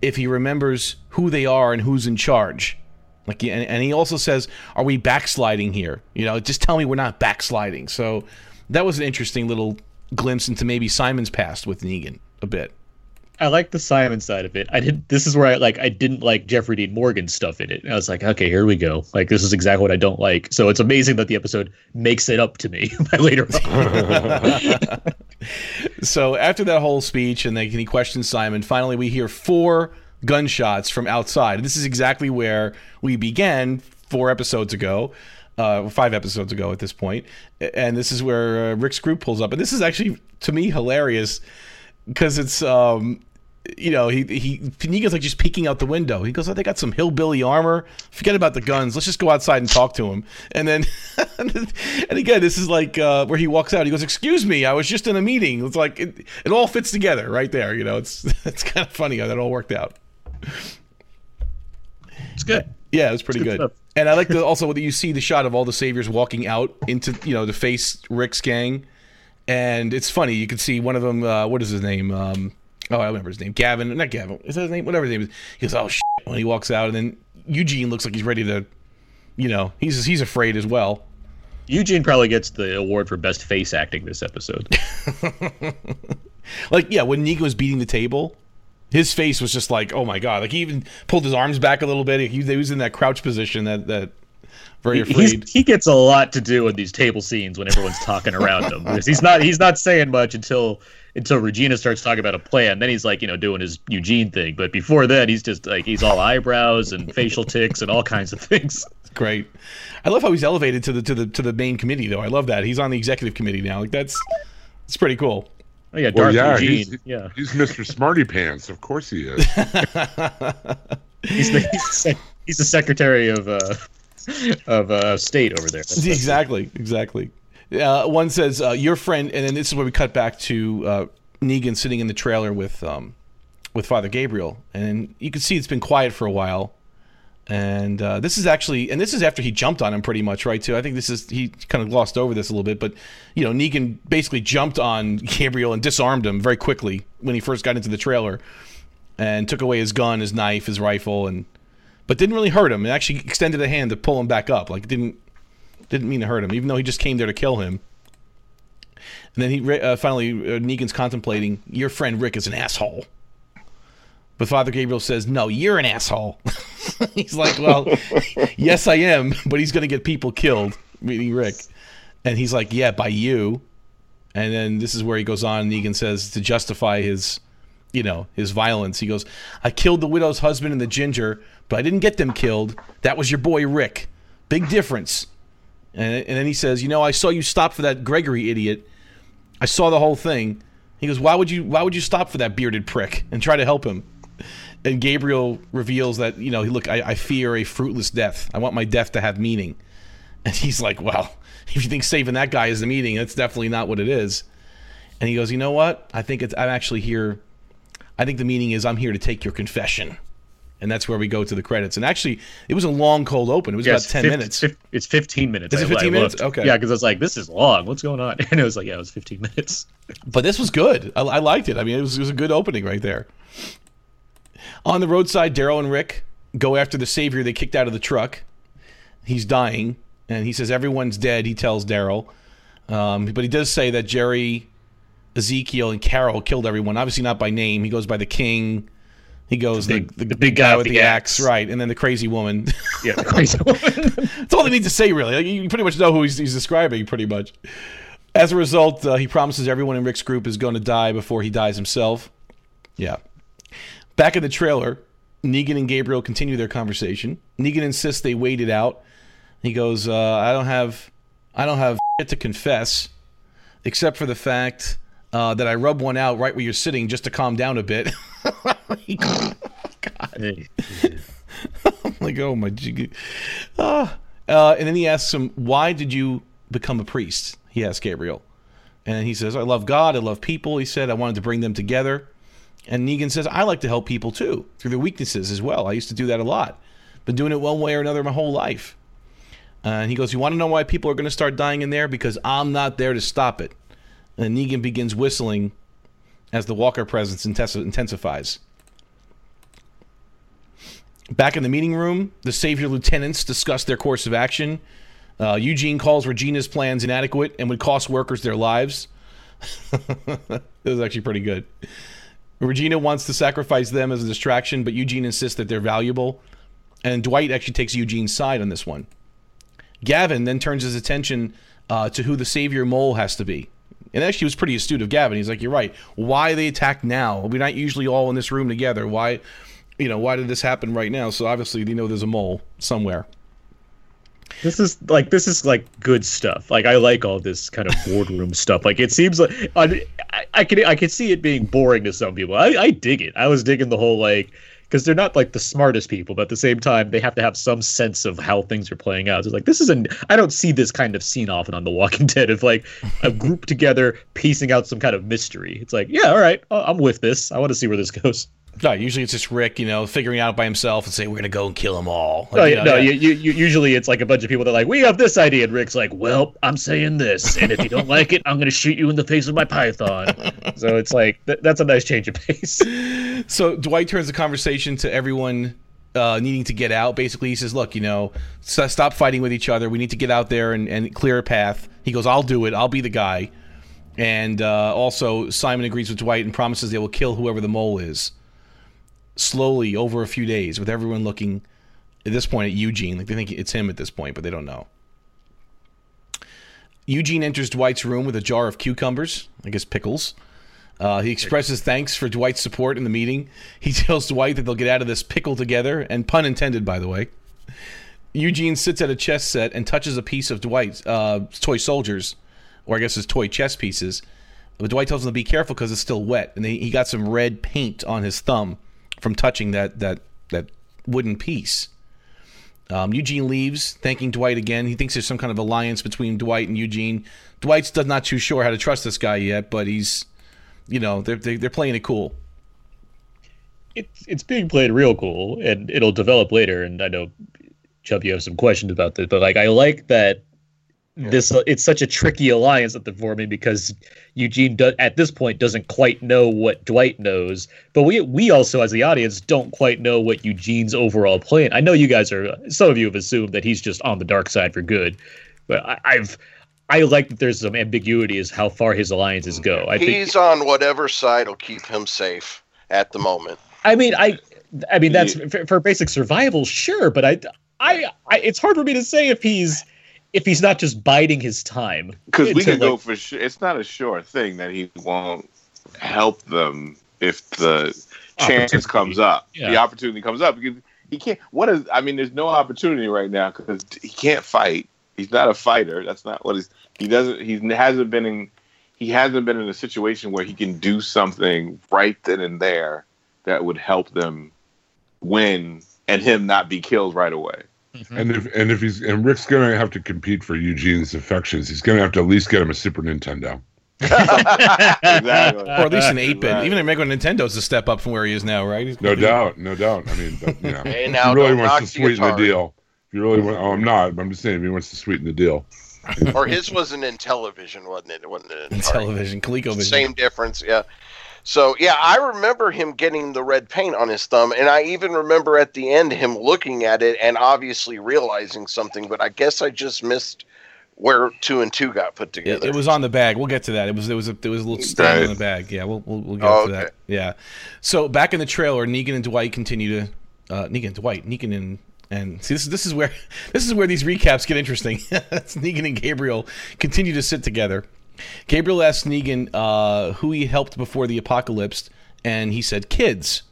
if he remembers who they are and who's in charge. Like and, and he also says are we backsliding here? You know just tell me we're not backsliding. So that was an interesting little glimpse into maybe simon's past with negan a bit I like the Simon side of it. I did. This is where I like. I didn't like Jeffrey Dean Morgan stuff in it. And I was like, okay, here we go. Like this is exactly what I don't like. So it's amazing that the episode makes it up to me by later. So after that whole speech and then he questions Simon, finally we hear four gunshots from outside. This is exactly where we began four episodes ago, uh, five episodes ago at this point. And this is where uh, Rick's group pulls up. And this is actually, to me, hilarious because it's. Um, you know, he he Negan's like just peeking out the window. He goes, "Oh, they got some hillbilly armor. Forget about the guns. Let's just go outside and talk to him." And then, and again, this is like uh, where he walks out. He goes, "Excuse me, I was just in a meeting." It's like it, it all fits together right there. You know, it's it's kind of funny how that all worked out. it's good. Yeah, it was pretty It's good. good. And I like the, also that you see the shot of all the saviors walking out into you know to face Rick's gang, and it's funny. You can see one of them. Uh, what is his name? Um, oh, I remember his name. Gavin. Not Gavin. Is that his name? Whatever his name is. He goes, "Oh shit." when he walks out, and then Eugene looks like he's ready to, you know, he's he's afraid as well. Eugene probably gets the award for best face acting this episode. Like yeah, when Nico was beating the table, his face was just like, oh my god! Like he even pulled his arms back a little bit. He, he was in that crouch position that that very He's, afraid. he gets a lot to do in these table scenes when everyone's talking around him. Because he's not he's not saying much until until Regina starts talking about a plan. Then he's like you know doing his Eugene thing. But before then, he's just like he's all eyebrows and facial ticks and all kinds of things. Great. I love how he's elevated to the to the to the main committee though. I love that he's on the executive committee now. Like that's it's pretty cool. Oh yeah, Well, yeah, Eugene. he's, Yeah, he's Mr. Smarty Pants. Of course he is. he's the he's the, he's the secretary of uh of uh state over there. That's- that's- exactly, exactly. Uh, one says uh, your friend, and then this is where we cut back to uh, Negan sitting in the trailer with um, with Father Gabriel, and you can see it's been quiet for a while. And uh, this is actually, and this is after he jumped on him pretty much, right? Too. I think this is he kind of glossed over this a little bit, but you know, Negan basically jumped on Gabriel and disarmed him very quickly when he first got into the trailer, and took away his gun, his knife, his rifle, and but didn't really hurt him. And actually extended a hand to pull him back up. Like didn't didn't mean to hurt him, even though he just came there to kill him. And then he uh, finally uh, Negan's contemplating, your friend Rick is an asshole. But Father Gabriel says, no, you're an asshole. he's like, well, yes, I am, but he's going to get people killed, meaning Rick. And he's like, yeah, by you. And then this is where he goes on. Negan says to justify his, you know, his violence. He goes, I killed the widow's husband and the ginger, but I didn't get them killed. That was your boy Rick. Big difference. And, and then he says, you know, I saw you stop for that Gregory idiot. I saw the whole thing. He goes, why would you why would you stop for that bearded prick and try to help him? And Gabriel reveals that, you know, look, I, I fear a fruitless death. I want my death to have meaning. And he's like, well, if you think saving that guy is the meaning, that's definitely not what it is. And he goes, you know what? I think it's I'm actually here. I think the meaning is I'm here to take your confession. And that's where we go to the credits. And actually, it was a long cold open. It was Yeah, about 10 fif- minutes. It's 15 minutes. Is it I- 15 I minutes? Okay. Yeah, because I was like, this is long. What's going on? And it was like, yeah, it was 15 minutes. But this was good. I, I liked it. I mean, it was, it was a good opening right there. On the roadside, Daryl and Rick go after the savior they kicked out of the truck. He's dying, and he says everyone's dead. He tells Daryl, um, but he does say that Jerry, Ezekiel, and Carol killed everyone. Obviously not by name. He goes by the king. He goes the, big- the big guy with the axe. right? And then the crazy woman. Yeah, the crazy woman. That's all they need to say, really. Like, you pretty much know who he's, he's describing, pretty much. As a result, uh, he promises everyone in Rick's group is going to die before he dies himself. Yeah. Back in the trailer, Negan and Gabriel continue their conversation. Negan insists they wait it out. He goes, uh, "I don't have, I don't have shit to confess, except for the fact uh, that I rub one out right where you're sitting just to calm down a bit." Hey. I'm like, oh my. Ah. Uh, and then he asks him, why did you become a priest? He asks Gabriel. And he says, I love God, I love people. He said, I wanted to bring them together. And Negan says, I like to help people too, through their weaknesses as well. I used to do that a lot. Been doing it one way or another my whole life. Uh, and he goes, You want to know why people are going to start dying in there? Because I'm not there to stop it. And Negan begins whistling as the Walker presence intensifies. Back in the meeting room, the Savior lieutenants discuss their course of action. Uh, Eugene calls Regina's plans inadequate and would cost workers their lives. this was actually pretty good. Regina wants to sacrifice them as a distraction, but Eugene insists that they're valuable. And Dwight actually takes Eugene's side on this one. Gavin then turns his attention uh, to who the Savior mole has to be. And actually, was pretty astute of Gavin. He's like, "You're right. Why they attack now? We're not usually all in this room together. Why, you know, why did this happen right now? So obviously, they know there's a mole somewhere." This is like this is like good stuff. Like I like all this kind of boardroom stuff. Like it seems like I, I can I can see it being boring to some people. I, I dig it. I was digging the whole like because they're not like the smartest people, but at the same time they have to have some sense of how things are playing out. It's like this is an I don't see this kind of scene often on The Walking Dead of like a group together piecing out some kind of mystery. It's like yeah, all right, I'm with this. I want to see where this goes. No, usually it's just Rick, you know, figuring it out by himself and saying "We're gonna go and kill them all." Like, No, you know, no. yeah. You, you, usually it's like a bunch of people that are like, we have this idea, and Rick's like, well, I'm saying this, and if you don't like it, I'm gonna shoot you in the face with my python. so it's like th- that's a nice change of pace. So Dwight turns the conversation to everyone uh, needing to get out. Basically, he says, "Look, you know, s- stop fighting with each other. We need to get out there and, and clear a path." He goes, "I'll do it. I'll be the guy." And uh, also, Simon agrees with Dwight and promises they will kill whoever the mole is. Slowly, over a few days, with everyone looking at this point at Eugene, like they think it's him at this point, but they don't know. Eugene enters Dwight's room with a jar of cucumbers, I guess pickles. Uh, he expresses thanks for Dwight's support in the meeting. He tells Dwight that they'll get out of this pickle together, and pun intended, by the way. Eugene sits at a chess set and touches a piece of Dwight's uh, toy soldiers, or I guess his toy chess pieces. But Dwight tells him to be careful because it's still wet, and he got some red paint on his thumb from touching that that that wooden piece. Um, Eugene leaves, thanking Dwight again. He thinks there's some kind of alliance between Dwight and Eugene. Dwight's not too sure how to trust this guy yet, but he's, you know, they're they're, they're playing it cool. it's it's being played real cool and it'll develop later and i know chubb you have some questions about this but like i like that this uh, it's such a tricky alliance that they're forming because eugene do, at this point doesn't quite know what dwight knows but we we also as the audience don't quite know what eugene's overall plan i know you guys are some of you have assumed that he's just on the dark side for good but I, i've I like that there's some ambiguity as how far his alliances go. I think He's on whatever side will keep him safe at the moment. I mean, I, I mean, that's for, for basic survival, sure, but I, I, I, it's hard for me to say if he's, if he's not just biding his time. Because we can go for sure. It's not a sure thing that he won't help them if the chance comes up. The opportunity comes up because he can't. What is? I mean, there's no opportunity right now because he can't fight. He's not a fighter. That's not what he's. He doesn't. He hasn't been in. He hasn't been in a situation where he can do something right then and there that would help them win and him not be killed right away. Mm-hmm. And if and if he's and Rick's gonna have to compete for Eugene's affections, he's gonna have to at least get him a Super Nintendo. Exactly. Or at least an 8 bit. Right. Even a regular Nintendo's a step up from where he is now, right? He's- No doubt, no doubt. I mean, but, you know, Hey, if now, he really wants to the sweeten the Atari. deal. If you really want, oh, I'm not. But I'm just saying, if he wants to sweeten the deal, or his wasn't in television, wasn't it? It wasn't in in Atari. television, ColecoVision. Same difference, yeah. So yeah, I remember him getting the red paint on his thumb, and I even remember at the end him looking at it and obviously realizing something. But I guess I just missed where two and two got put together. it was on the bag. We'll get to that. It was there was a there was a little stain Right. on the bag. Yeah, we'll we'll, we'll get Oh, to okay. that. Yeah. So back in the trailer, Negan and Dwight continue to uh, Negan and Dwight, Negan and and see this is this is where this is where these recaps get interesting. It's Negan and Gabriel continue to sit together. Gabriel asked Negan uh, who he helped before the apocalypse, and he said kids.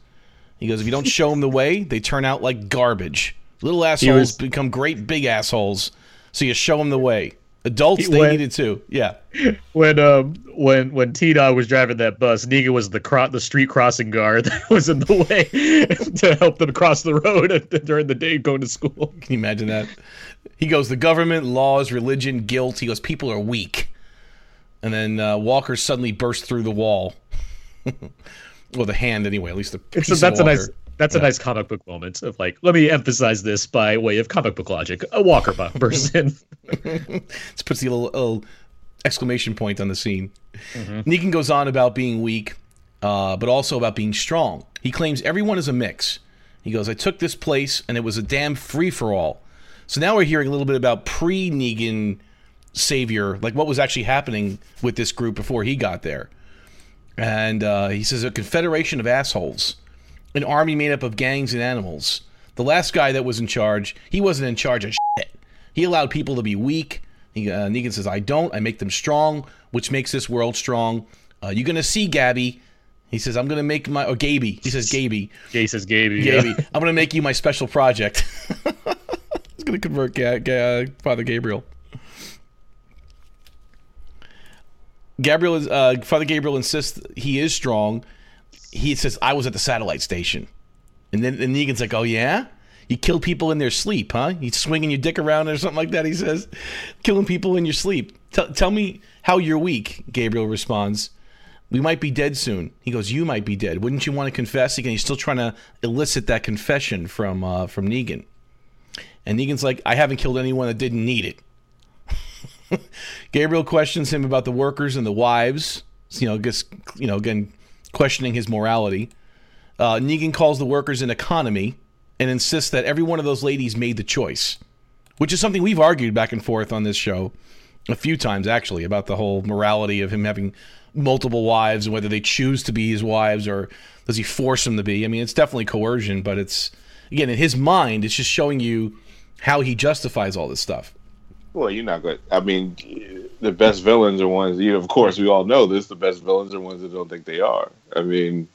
He goes, if you don't show them the way, they turn out like garbage. Little assholes was- become great big assholes. So you show them the way. Adults, they needed to. Yeah. when um when when T Dog was driving that bus, Negan was the cro- the street crossing guard that was in the way to help them cross the road during the day going to school. Can you imagine that? He goes, the government, laws, religion, guilt. He goes, people are weak. And then uh, Walker suddenly bursts through the wall. well, the hand anyway. At least the piece of that's a nice that's a nice comic book moment of like let me emphasize this by way of comic book logic. A Walker bursts in. Just puts the little, little exclamation point on the scene. Negan goes on about being weak, uh, but also about being strong. He claims everyone is a mix. He goes, I took this place and it was a damn free for all. So now we're hearing a little bit about pre Negan savior, like what was actually happening with this group before he got there. And uh, he says, a confederation of assholes, an army made up of gangs and animals. The last guy that was in charge, he wasn't in charge of shit. He allowed people to be weak. He, uh, Negan says, I don't. I make them strong, which makes this world strong. Uh, you're going to see Gabby. He says, I'm going to make my, or Gaby. He says, Gaby. Gay says Gaby. yeah. I'm going to make you my special project. He's going to convert Ga- Ga- Father Gabriel. Gabriel is, uh, Father Gabriel insists he is strong. He says, I was at the satellite station. And then and Negan's like, oh, yeah? You kill people in their sleep, huh? You swinging your dick around or something like that, he says. Killing people in your sleep. Tell tell me how you're weak, Gabriel responds. We might be dead soon. He goes, You might be dead. Wouldn't you want to confess? Again, he's still trying to elicit that confession from uh, from Negan. And Negan's like, I haven't killed anyone that didn't need it. Gabriel questions him about the workers and the wives. You know, just you know, again, questioning his morality. Uh, Negan calls the workers an economy. and insists that every one of those ladies made the choice, which is something we've argued back and forth on this show a few times actually about the whole morality of him having multiple wives and whether they choose to be his wives or does he force them to be. I mean, it's definitely coercion, but it's again in his mind, it's just showing you how he justifies all this stuff. Well, you're not good. I mean, the best villains are ones. You know, of course, we all know this. The best villains are ones that don't think they are. I mean,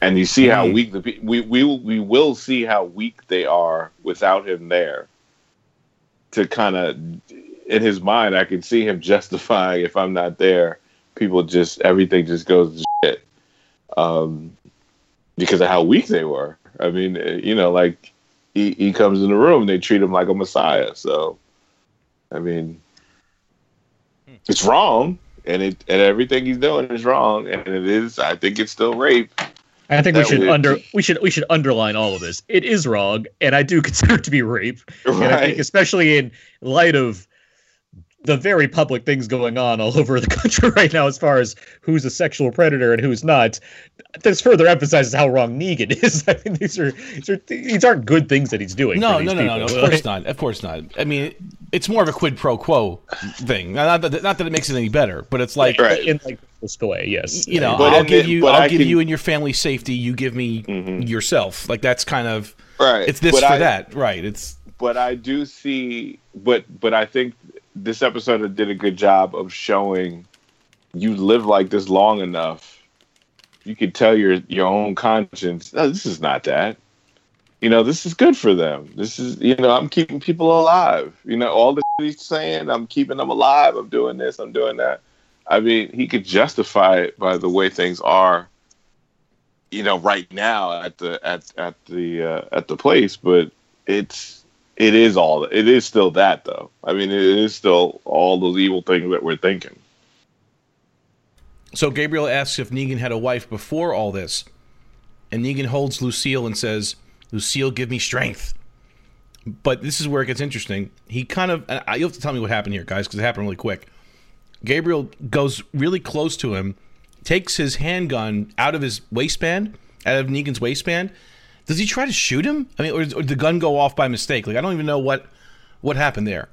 and you see how Mhm. weak the we we we will see how weak they are without him there. To kind of, in his mind, I can see him justifying if I'm not there, people just everything just goes to shit, um, because of how weak they were. I mean, eh, you know, like he, he comes in the room, they treat him like a messiah. So, I mean, it's wrong, and it and everything he's doing is wrong, and it is. I think it's still rape. I think we should would- under we should we should underline all of this. It is wrong, and I do consider it to be rape. And I think, Right. especially in light of the very public things going on all over the country right now, as far as who's a sexual predator and who's not, this further emphasizes how wrong Negan is. I mean, these are these are these aren't good things that he's doing. No, for no, these no, no, no. Of course not. Of course not. I mean, it's more of a quid pro quo thing. Not that, not that it makes it any better, but it's like Right. in like this way, yes. you know, But I'll give the- you, I'll I give can- you and your family safety. You give me Mhm. yourself. Like that's kind of Right. it's this But for I- that, right? It's but I do see, but but I think this episode did a good job of showing you live like this long enough, you could tell your your own conscience, no, this is not that. You know, this is good for them. This is, you know, I'm keeping people alive. You know, all the he's saying, I'm keeping them alive. I'm doing this. I'm doing that. I mean, he could justify it by the way things are. You know, right now at the at at the uh, at the place, but it's it is all it is still that though. I mean, it is still all those evil things that we're thinking. so. Gabriel asks if Negan had a wife before all this, and Negan holds Lucille and says, "Lucille, give me strength." But this is where it gets interesting. He kind of you have to tell me what happened here, guys, because it happened really quick. Gabriel goes really close to him, takes his handgun out of his waistband, out of Negan's waistband. Does he try to shoot him? I mean, or, or did the gun go off by mistake? Like, I don't even know what what happened there.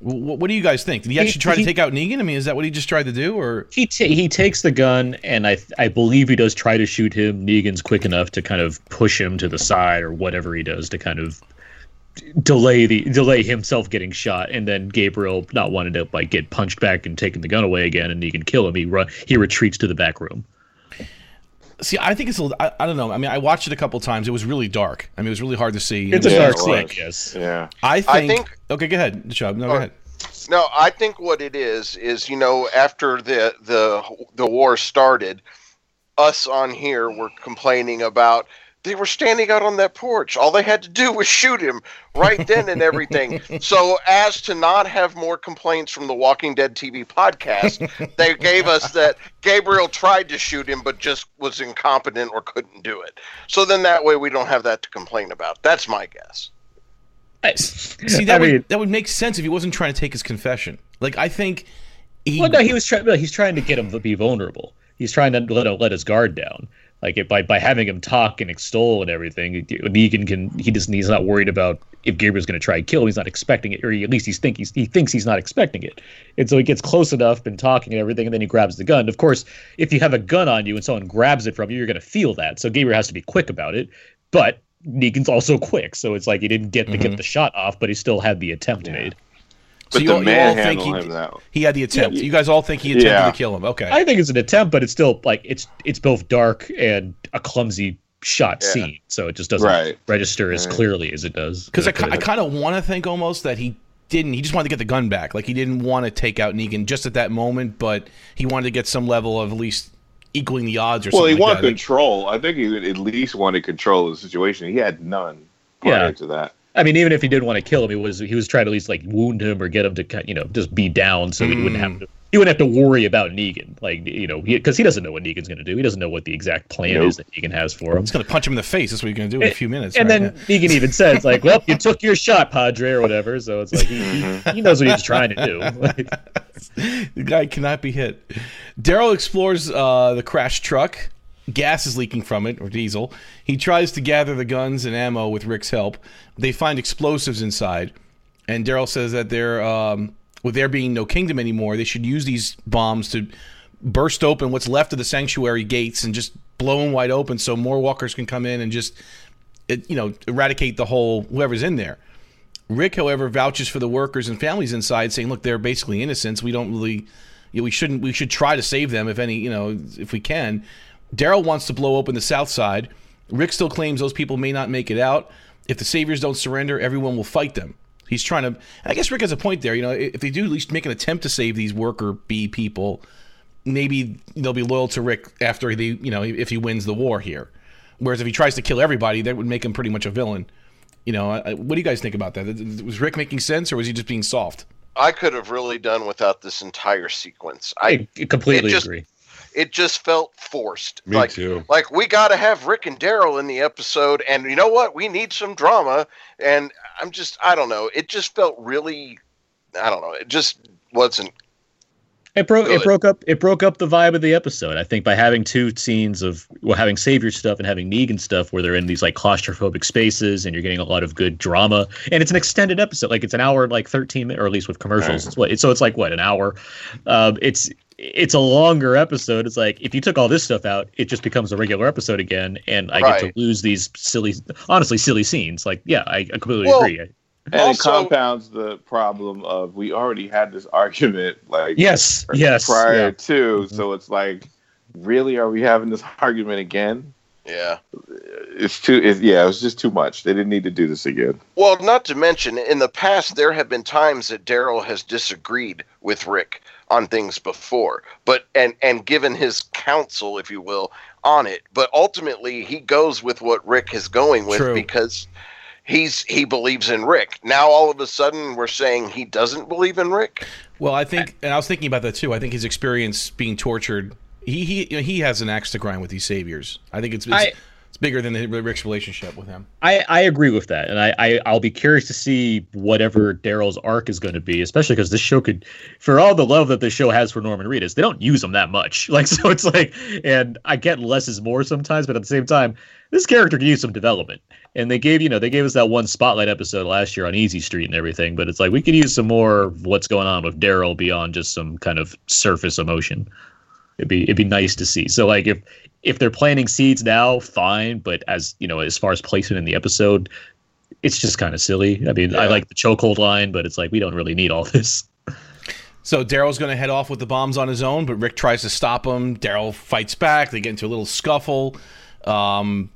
What, what do you guys think? Did he He- actually try he- to take out Negan? I mean, is that what he just tried to do, or He ta- he takes the gun, and I I believe he does try to shoot him. Negan's quick enough to kind of push him to the side or whatever he does to kind of delay the delay himself getting shot, and then Gabriel not wanting to like get punched back and taking the gun away again, and Negan kill him. He run he retreats to the back room. See? I think it's a little. I, I don't know. I mean, I watched it a couple times. It was really dark. I mean, it was really hard to see. It's a dark it scene, was. yes. Yeah. I think, think- Okay, go ahead, Chubb. No, go Oh, ahead. No, I think what it is is you know after the the the war started, us on here were complaining about they were standing out on that porch. All they had to do was shoot him right then and everything. so as to not have more complaints from the Walking Dead TV podcast, they gave us that Gabriel tried to shoot him but just was incompetent or couldn't do it. So then that way we don't have that to complain about. That's my guess. I, See, that I would that would make sense if he wasn't trying to take his confession. Like, I think he. well, no, he was trying. He's trying to get him to be vulnerable. He's trying to let let his guard down. Like it, by by having him talk and extol and everything, Negan can he doesn't he's not worried about if Gabriel's going to try and kill him. He's not expecting it, or he, at least he's think he's, he thinks he's not expecting it. And so he gets close enough and talking and everything, and then he grabs the gun. Of course, if you have a gun on you and someone grabs it from you, you're going to feel that. So Gabriel has to be quick about it, but. Negan's also quick, so it's like he didn't get to get mm-hmm. the shot off, but he still had the attempt made. So you the all- you all think he, he had the attempt. You guys all think he attempted Yeah. to kill him. Okay. I think it's an attempt, but it's still like it's it's both dark and a clumsy shot Yeah. scene, so it just doesn't Right. register as Right. clearly as it does. Because I, I kind of want to think almost that he didn't. He just wanted to get the gun back. Like he didn't want to take out Negan just at that moment, but he wanted to get some level of at least equaling the odds or Well, he something. wanted that. control. I think he at least wanted control of the situation. He had none prior Yeah. to that. I mean, even if he didn't want to kill him, he was he was trying to at least like wound him or get him to ki- you know just be down, so he wouldn't Mm. have to he wouldn't have to worry about Negan, like you know, because he, doesn't know what Negan's going to do. He doesn't know what the exact plan Nope. is that Negan has for him. He's gonna punch him in the face. That's what he's gonna do in a few minutes. And right? then Negan even says like, "Well, you took your shot, Padre, or whatever." So it's like he, he, he knows what he's trying to do. Like, the guy cannot be hit. Daryl explores uh, the crash truck gas is leaking from it or diesel. He tries to gather the guns and ammo with Rick's help. They find explosives inside, and Daryl says that there, um, with there being no kingdom anymore, they should use these bombs to burst open what's left of the sanctuary gates and just blow them wide open so more walkers can come in and just, you know, eradicate the whole whoever's in there. Rick, however, vouches for the workers and families inside, saying, "Look, they're basically innocents. We don't really, you know, we shouldn't. We should try to save them if any, you know, if we can." Daryl wants to blow open the south side. Rick still claims those people may not make it out. If the saviors don't surrender, everyone will fight them. He's trying to. I guess Rick has a point there. You know, if they do at least make an attempt to save these worker bee people, maybe they'll be loyal to Rick after the you know, if he wins the war here. Whereas if he tries to kill everybody, that would make him pretty much a villain. You know, I- what do you guys think about that? Was Rick making sense, or was he just being soft? I could have really done without this entire sequence. I I completely just- agree. It just felt forced. Me like, too. Like we got to have Rick and Daryl in the episode, and you know what? We need some drama. And I'm just, I don't know. It just felt really, I don't know. It just wasn't. It broke. Good. It broke up. It broke up the vibe of the episode. I think by having two scenes of well, having Savior stuff and having Negan stuff, where they're in these like claustrophobic spaces, and you're getting a lot of good drama, and it's an extended episode. Like it's an hour, like thirteen, min- or at least with commercials. It's what. So it's like what an hour. Um, it's it's a longer episode. It's like if you took all this stuff out, it just becomes a regular episode again, and I get to lose these silly, honestly silly scenes. Like yeah, I, I completely Well, agree. And Also- it compounds the problem of we already had this argument like Yes, yes, prior yeah. to, mm-hmm. so it's like, really, are we having this argument again? Yeah. It's too, it's, yeah, it was just too much. They didn't need to do this again. Well, not to mention, in the past, there have been times that Daryl has disagreed with Rick on things before, but and and given his counsel, if you will, on it. But ultimately, he goes with what Rick is going with True. because he's he believes in Rick. Now, all of a sudden, we're saying he doesn't believe in Rick. Well, I think, and I was thinking about that too. I think his experience being tortured, he he you know, he has an axe to grind with these saviors. I think it's it's, I- it's bigger than the, Rick's relationship with him. I, I agree with that, and I, I I'll be curious to see whatever Daryl's arc is going to be, especially because this show could, for all the love that this show has for Norman Reedus, they don't use him that much. Like so, it's like, and I get less is more sometimes, but at the same time, this character could use some development. And they gave you know they gave us that one spotlight episode last year on Easy Street and everything, but it's like we could use some more what's going on with Daryl beyond just some kind of surface emotion. It'd be it'd be nice to see. So like if if they're planting seeds now, fine. But as you know, as far as placement in the episode, it's just kind of silly. I mean, I like the chokehold line, but it's like we don't really need all this. So Daryl's going to head off with the bombs on his own, but Rick tries to stop him. Daryl fights back. They get into a little scuffle. Um,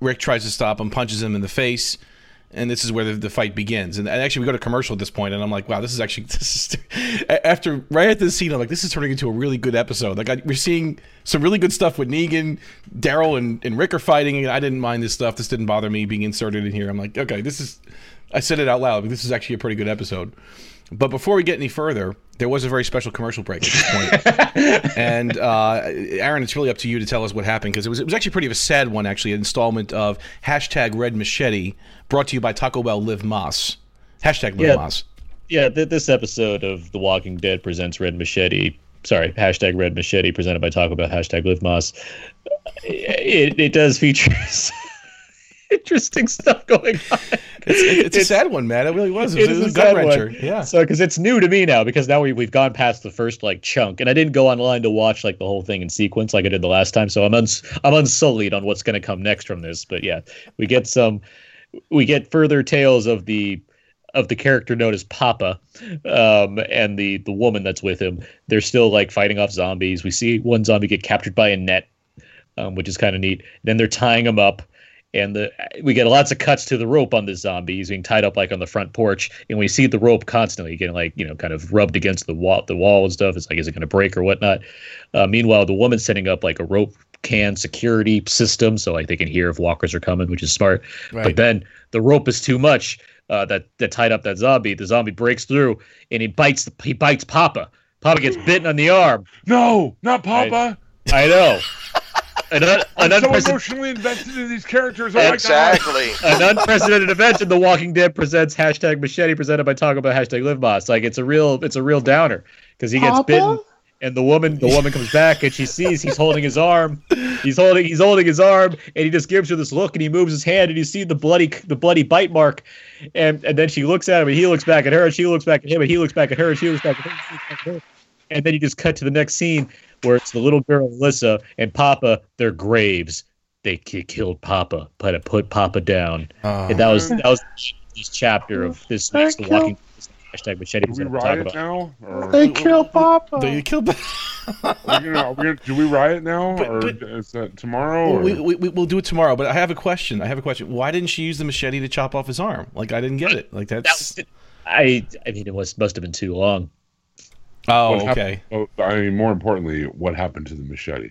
Rick tries to stop him, punches him in the face, and this is where the, the fight begins. And, actually, we go to commercial at this point, and I'm like, wow, this is actually this is after right at this scene, I'm like, this is turning into a really good episode. Like I, we're seeing some really good stuff with Negan, Daryl, and, and Rick are fighting. And I didn't mind this stuff. This didn't bother me being inserted in here. I'm like, okay, this is. I said it out loud. This is actually a pretty good episode. But before we get any further, there was a very special commercial break at this point. and uh, Aaron, it's really up to you to tell us what happened because it was it was actually pretty of a sad one, actually, an installment of hashtag Red Machete, brought to you by Taco Bell Live Más. Hashtag Live Yeah. Más. Yeah, th- this episode of The Walking Dead presents Red Machete. Sorry, hashtag Red Machete presented by Taco Bell. Hashtag Live Más. It, it does feature interesting stuff going on. It's, it's, a sad one, man. It really was. It was, It was a a gut wrencher. one. Yeah. So, because it's new to me now, because now we, we've gone past the first like chunk, and I didn't go online to watch like the whole thing in sequence like I did the last time. So I'm uns I'm unsullied on what's going to come next from this. But yeah, we get some, we get further tales of the of the character known as Papa, um, and the the woman that's with him. They're still like fighting off zombies. We see one zombie get captured by a net, um, which is kind of neat. Then they're tying him up and the we get lots of cuts to the rope on this zombie. He's being tied up like on the front porch, and we see the rope constantly getting like you know kind of rubbed against the wall, the wall and stuff. It's like is it going to break or whatnot? Uh, meanwhile, the woman's setting up like a rope can security system, so like they can hear if walkers are coming, which is smart. Right. But then the rope is too much. Uh, that that tied up that zombie. The zombie breaks through and he bites the, he bites Papa. Papa gets bitten on the arm. No, not Papa. I know. An, un, I'm an so unprecedented- emotionally invested in these characters. Oh my god. exactly. an unprecedented event in The Walking Dead presents hashtag Machete presented by Taco Bell hashtag Live Boss. Like it's a real it's a real downer because he gets bitten. and the woman the woman comes back and she sees he's holding his arm he's holding he's holding his arm and he just gives her this look and he moves his hand and you see the bloody the bloody bite mark and and then she looks at him and he looks back at her and she looks back at him and he looks back at her and she looks back at him and, she looks back at her. and then you just cut to the next scene where it's the little girl Alyssa and Papa their graves they killed Papa but it put Papa down Oh. and that was that was this chapter of this week's The Walking hashtag machete Do was we gonna talk riot about. now? Or They killed Papa. Do you kill? are we gonna, gonna, do we riot now, But- or but- is that tomorrow? Or? we, we, we, we'll do it tomorrow. But I have a question. I have a question. Why didn't she use the machete to chop off his arm? Like I didn't get it. Like That that's. was, I I mean it was must have been too long. Oh, What okay. oh, I mean, more importantly, what happened to the machete?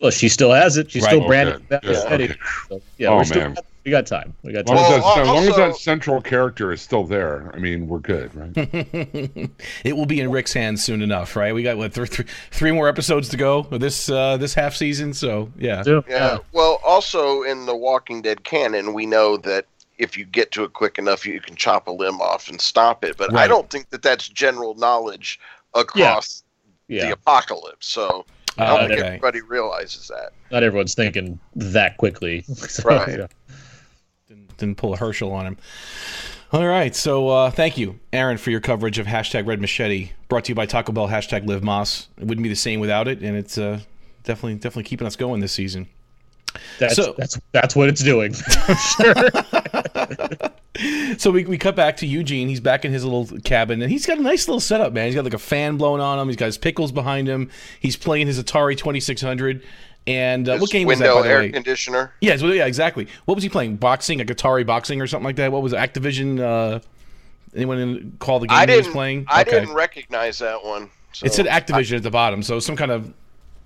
Well, she still has it. She's Right. still branded. Okay. that Yeah, machete. okay. So, yeah, Oh, we're still, we got time. We got As long, time. as, Well, that, as long as that central character is still there, I mean, we're good, right? it will be in Rick's hands soon enough, right? We got what th- th- three more episodes to go this uh, this half season. So yeah. So, Yeah. Well, also in the Walking Dead canon, we know that if you get to it quick enough, you can chop a limb off and stop it. But I don't think that that's general knowledge across yeah. the apocalypse. So I Uh, don't think okay. everybody realizes that. Not everyone's thinking that quickly. So, Right. yeah. Didn't, didn't pull a Hershel on him. All right. So uh, thank you, Aaron, for your coverage of hashtag Red Machete. Brought to you by Taco Bell. Hashtag Live Más. It wouldn't be the same without it, and it's uh, definitely definitely keeping us going this season. That's So- that's that's what it's doing. I'm sure. So we, we cut back to Eugene. He's back in his little cabin, and he's got a nice little setup, man. He's got like a fan blowing on him. He's got his pickles behind him. He's playing his Atari Twenty Six Hundred. And uh, what game was that, window by the air way? conditioner. Yeah, so, yeah, exactly. What was he playing? Boxing, like Atari boxing or something like that. What was it? Activision? Uh, anyone in- call the game I he was playing? I Okay. didn't recognize that one. So It said Activision at the bottom, so some kind of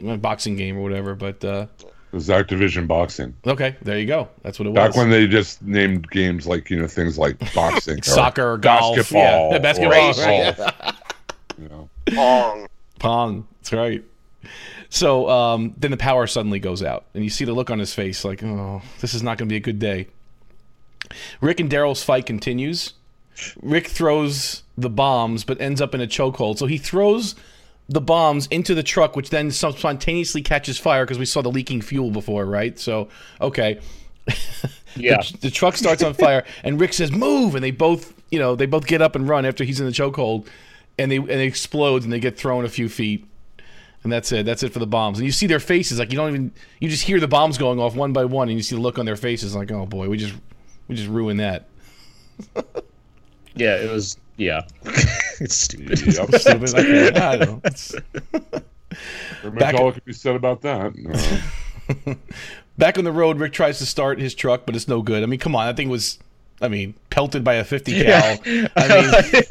uh, boxing game or whatever. But uh, It was Activision Boxing. okay, there you go. That's what it was. Back when they just named games like you know things like boxing, or Soccer, golf, basketball, yeah, or basketball, golf, right. you know. Pong. Pong. That's right. So um, then the power suddenly goes out, and you see the look on his face, like, "Oh, this is not going to be a good day." Rick and Daryl's fight continues. Rick throws the bombs, but ends up in a chokehold. So he throws the bombs into the truck, which then spontaneously catches fire because we saw the leaking fuel before, right? So okay, Yeah. the, the truck starts on fire, and Rick says, "Move!" And they both, you know, they both get up and run after he's in the chokehold, and they and it explodes, and they get thrown a few feet, and that's it. That's it for the bombs. And you see their faces, like you don't even, you just hear the bombs going off one by one, and you see the look on their faces, like, "Oh boy, we just, we just ruined that." Yeah. It was. Yeah. it's stupid. Yep. Stupid. Like, I don't know. It's- Pretty Back- all that could be said about that. Back on the road, Rick tries to start his truck, but it's no good. I mean, come on, that thing was, I mean, pelted by a 50 cal. I mean,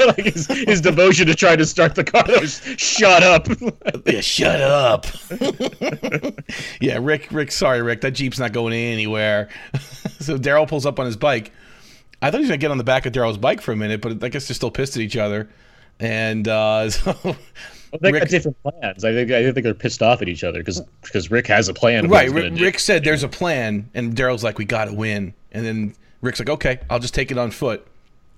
like his, his devotion to trying to start the car that was shut up. Yeah, shut up. yeah, Rick. Rick. Sorry, Rick. That jeep's not going anywhere. so Daryl pulls up on his bike. I thought he was gonna get on the back of Daryl's bike for a minute, but I guess they're still pissed at each other. And uh, so, they Rick- got different plans. I think I think they're pissed off at each other because because Rick has a plan. Right, Rick. Rick said there's a plan, and Daryl's like, "We got to win." And then Rick's like, "Okay, I'll just take it on foot."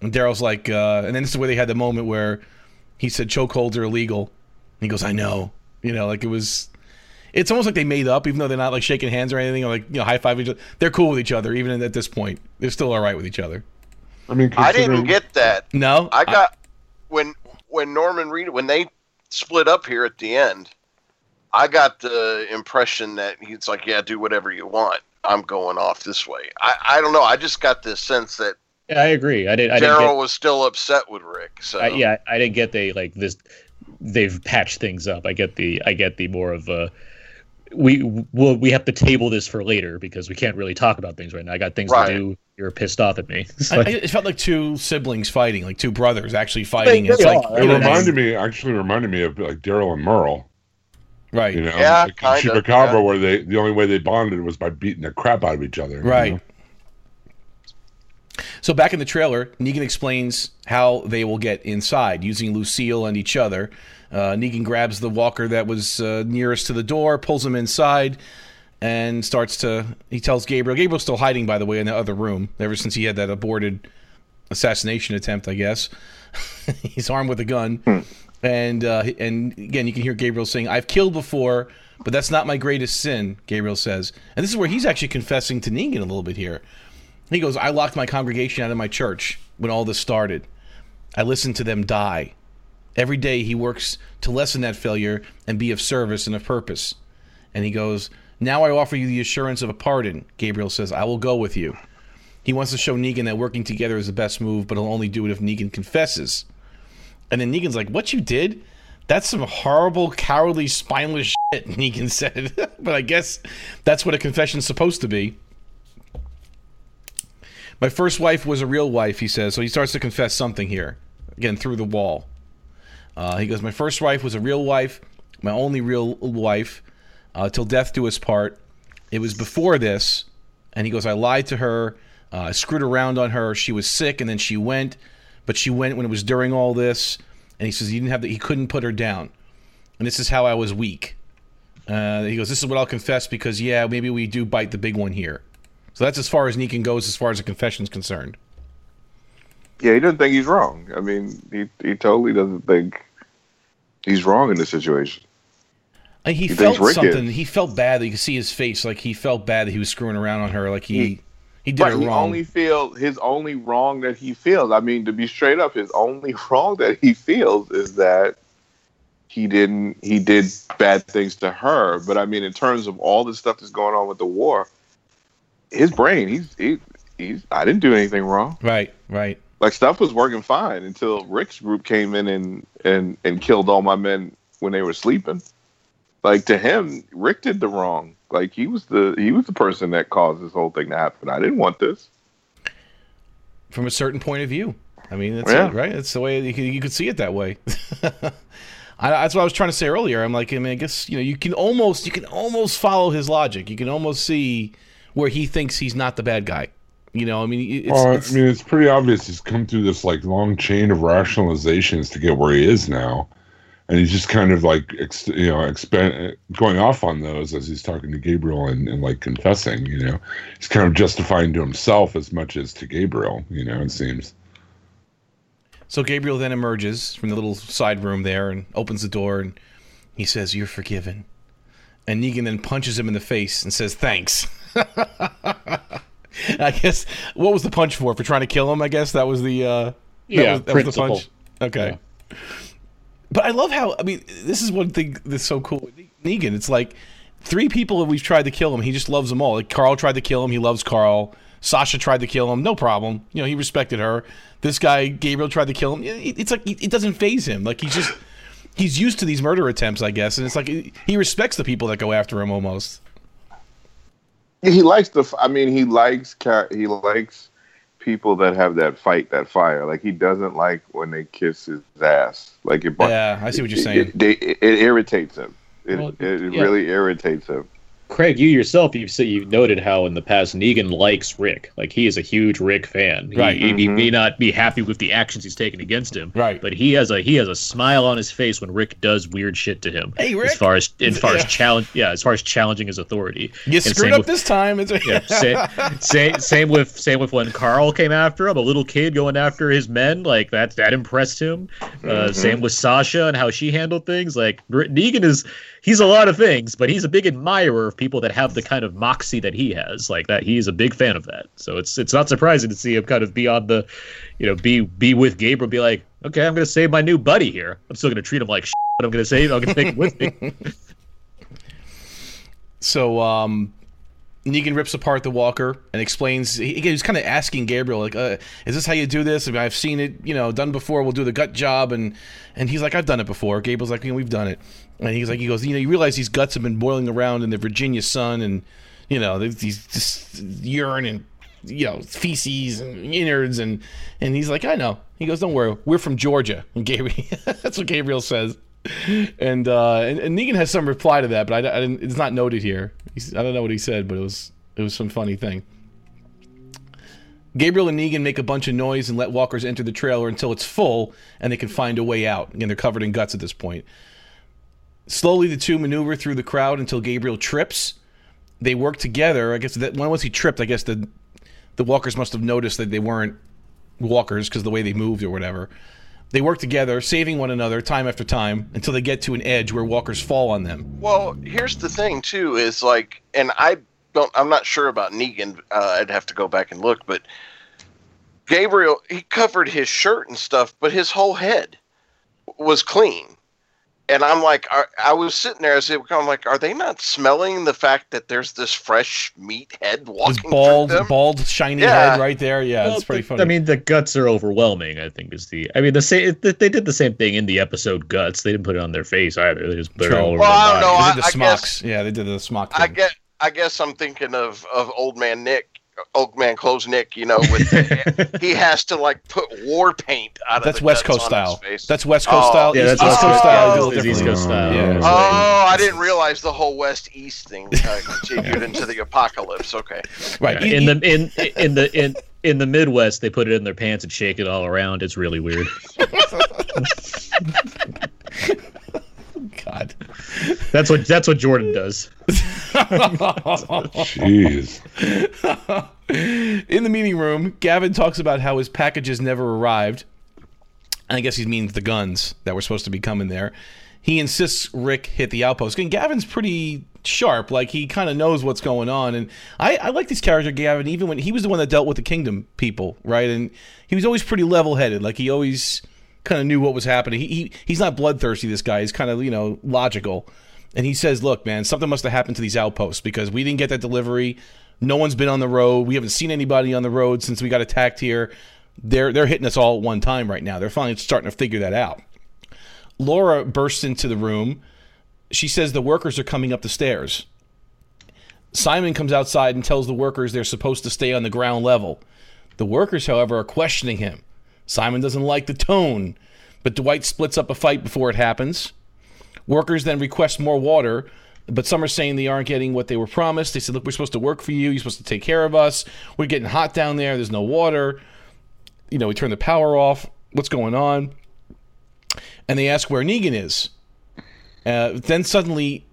And Daryl's like, uh, and then this is where they had the moment where he said chokeholds are illegal. And he goes, "I know." You know, like it was. It's almost like they made up, even though they're not like shaking hands or anything, or like you know, high five each other. They're cool with each other, even at this point. They're still all right with each other. I mean, I didn't get that. No, I got when when Norman Reed when they split up here at the end. I got the impression that he's like, "Yeah, do whatever you want. I'm going off this way." I, I don't know. I just got this sense that Yeah, I agree. I did. I didn't Daryl get. was still upset with Rick. So I, yeah, I didn't get they like this. They've patched things up. I get the. I get the more of a. We will. We have to table this for later because we can't really talk about things right now. I got things Right. to do. You're pissed off at me. It's I, like- I- it felt like two siblings fighting, like two brothers actually fighting. They it's really like. It you know, reminded me, actually reminded me of like Daryl and Merle. right, You know, Yeah, like in kinda, Chupacabra, yeah. where they the only way they bonded was by beating the crap out of each other. you Right. know? So back in the trailer, Negan explains how they will get inside using Lucille and each other. Uh, Negan grabs the walker that was uh, nearest to the door, pulls him inside, and starts to. He tells Gabriel. Gabriel's still hiding, by the way, in the other room. Ever since he had that aborted assassination attempt, I guess. He's armed with a gun. And uh, and again, you can hear Gabriel saying, "I've killed before, but that's not my greatest sin." Gabriel says, and this is where he's actually confessing to Negan a little bit here. He goes, "I locked my congregation out of my church when all this started. I listened to them die. Every day he works to lessen that failure and be of service and of purpose." And he goes, "Now I offer you the assurance of a pardon." Gabriel says, "I will go with you." He wants to show Negan that working together is the best move, but he'll only do it if Negan confesses. And then Negan's like, "What you did? That's some horrible, cowardly, spineless shit." Negan said, but I guess that's what a confession's supposed to be. My first wife was a real wife, he says. So he starts to confess something here, again through the wall. Uh, he goes, "My first wife was a real wife, my only real wife, uh, till death do us part. It was before this." And he goes, "I lied to her, uh, screwed around on her. She was sick, and then she went." but she went when it was during all this, and he says he didn't have the, he couldn't put her down, and this is how I was weak. Uh, he goes, "This is what I'll confess because yeah, maybe we do bite the big one here." So that's as far as Negan goes as far as the confession's concerned. Yeah, he doesn't think he's wrong. I mean, he he totally doesn't think he's wrong in this situation. And he, He felt something. is. He felt bad. You could see his face, like he felt bad that he was screwing around on her. Like he he, He- did Right, it he only feel his only wrong that he feels. I mean, to be straight up, his only wrong that he feels is that he didn't he did bad things to her. But I mean, in terms of all the stuff that's going on with the war, his brain, he's he, he's I didn't do anything wrong. right, right. Like stuff was working fine until Rick's group came in and and and killed all my men when they were sleeping. Like to him, Rick did the wrong. Like he was the he was the person that caused this whole thing to happen. I didn't want this. From a certain point of view. I mean, that's Yeah. it, right? That's the way you could, you could see it that way. I, that's what I was trying to say earlier. I'm like, I mean, I guess you know, you can almost you can almost follow his logic. You can almost see where he thinks he's not the bad guy. You know, I mean, it's, well, it's- I mean, it's pretty obvious he's come through this like long chain of rationalizations to get where he is now, and he's just kind of like ex- you know expand going off on those as he's talking to Gabriel and, and like confessing. You know, he's kind of justifying to himself as much as to Gabriel. You know, it seems. So Gabriel then emerges from the little side room there and opens the door and he says, "You're forgiven." And Negan then punches him in the face and says, "Thanks." I guess what was the punch for? For trying to kill him? I guess that was the uh, Yeah, was, that was the principle. punch. Okay. But I love how I mean this is one thing that's so cool with Negan. It's like three people that we've tried to kill him. He just loves them all. Like Carl tried to kill him. He loves Carl. Sasha tried to kill him. No problem. You know he respected her. This guy Gabriel tried to kill him. It's like it doesn't phase him. Like he's just he's used to these murder attempts, I guess. And it's like he respects the people that go after him almost. He likes the. I mean, he likes he likes people that have that fight, that fire. Like he doesn't like when they kiss his ass. Like it. Yeah, I see what you're saying. It, it, it, it irritates him. It, Well, it, it yeah. really irritates him. Craig, you yourself, you've said you've noted how in the past Negan likes Rick. Like he is a huge Rick fan. He, Right. He, he Mhm. may not be happy with the actions he's taken against him. Right. But he has a he has a smile on his face when Rick does weird shit to him. Hey, Rick. As far as as far Yeah. as challenge, yeah, as far as challenging his authority. You And screwed up with- this time. It's yeah, same, same, same with same with when Carl came after him, a little kid going after his men, like that that impressed him. Uh, Same with Sasha and how she handled things. Like Negan is, he's a lot of things, but he's a big admirer of people that have the kind of moxie that he has. Like that, he's a big fan of that. So it's it's not surprising to see him kind of be on the, you know, be be with Gabriel, be like, okay, I'm gonna save my new buddy here. I'm still gonna treat him like, shit, but I'm gonna save. I'm gonna take him with me. So um, Negan rips apart the walker and explains. He, he was kind of asking Gabriel, like, uh, "Is this how you do this? I mean, I've seen it, you know, done before. We'll do the gut job." And and he's like, "I've done it before." Gabriel's like, "We've done it." And he's like, "He goes, you know, you realize these guts have been boiling around in the Virginia sun, and you know, these just urine and." You know, feces and innards, and and he's like, I know. He goes, don't worry, we're from Georgia. And Gabriel, that's what Gabriel says and uh, and, and Negan has some reply to that, but I, I didn't. It's not noted here. He's, I don't know what he said, but it was it was some funny thing. Gabriel and Negan make a bunch of noise and let walkers enter the trailer until it's full and they can find a way out. And they're covered in guts at this point. Slowly, the two maneuver through the crowd until Gabriel trips. They work together. I guess that when once he tripped, I guess the the walkers must have noticed that they weren't walkers because the way they moved or whatever. They work together, saving one another time after time until they get to an edge where walkers fall on them. Well, here's the thing too is like, and I don't, I'm not sure about Negan. Uh, I'd have to go back and look, but Gabriel he covered his shirt and stuff, but his whole head was clean. And I'm like, I, I was sitting there as it I'm like, are they not smelling the fact that there's this fresh meat head His walking bald, through them? bald, shiny Yeah. head right there. Yeah, Well, it's pretty the- funny. I mean, the guts are overwhelming. I think is the. I mean, the same. They did the same thing in the episode guts. They didn't put it on their face either. They just put True. it all over Well, I don't body. know. they I- did the I smocks. guess- yeah, they did the smock. I thing. get, I guess I'm thinking of of old man Nick, old man clothes Nick. You know, with he has to like put war paint out of That's the West Coast style. That's West Coast Oh. style. Yeah, East, that's East West Coast Coast style. style. is a Is little East Coast style. Yeah. Oh, I didn't realize the whole West East thing uh, continued into the apocalypse. Okay. Right. Yeah, in the in in the in in the Midwest, they put it in their pants and shake it all around. It's really weird. God. That's what that's what Jordan does. Jeez. In the meeting room, Gavin talks about how his packages never arrived. I guess he means the guns that were supposed to be coming there. He insists Rick hit the outpost. And Gavin's pretty sharp. Like, he kind of knows what's going on. And I, I like this character, Gavin, even when he was the one that dealt with the Kingdom people, right? And he was always pretty level headed. Like, he always kind of knew what was happening. He, he He's not bloodthirsty, this guy. He's kind of, you know, logical. And he says, look, man, something must have happened to these outposts because we didn't get that delivery. No one's been on the road. We haven't seen anybody on the road since we got attacked here. They're they're hitting us all at one time right now. They're finally starting to figure that out. Laura bursts into the room. She says the workers are coming up the stairs. Simon comes outside and tells the workers they're supposed to stay on the ground level. The workers, however, are questioning him. Simon doesn't like the tone, but Dwight splits up a fight before it happens. Workers then request more water, but some are saying they aren't getting what they were promised. They said, Look, we're supposed to work for you. You're supposed to take care of us. We're getting hot down there. There's no water. You know, we turn the power off. What's going on? And they ask where Negan is. Uh, then suddenly,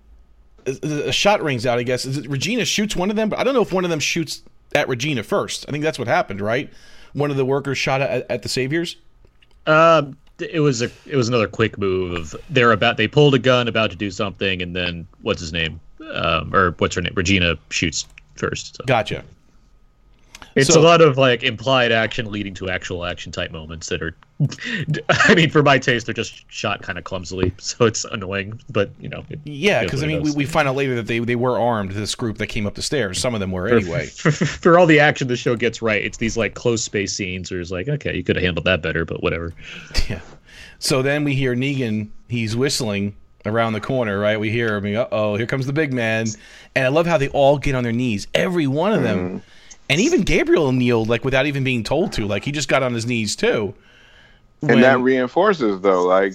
a, a shot rings out, I guess. Regina shoots one of them, but I don't know if one of them shoots at Regina first. I think that's what happened, right? One of the workers shot at, at the Saviors. Um, it was a it was another quick move of they're about they pulled a gun about to do something and then what's his name um, or what's her name Regina shoots first. So. Gotcha. It's So- a lot of like implied action leading to actual action type moments that are, I mean, for my taste, they're just shot kind of clumsily, so it's annoying. But you know, it Yeah, because I mean, we, we find out later that they, they were armed. This group that came up the stairs. Some of them were for, anyway. for, for all the action the show gets right, it's these like close space scenes where it's like, okay, you could have handled that better, but whatever. Yeah. So then we hear Negan. He's whistling around the corner, right? We hear him. Uh oh, here comes the big man. And I love how they all get on their knees. Every one of them. And even Gabriel kneeled, like without even being told to. Like he just got on his knees too. and that reinforces though like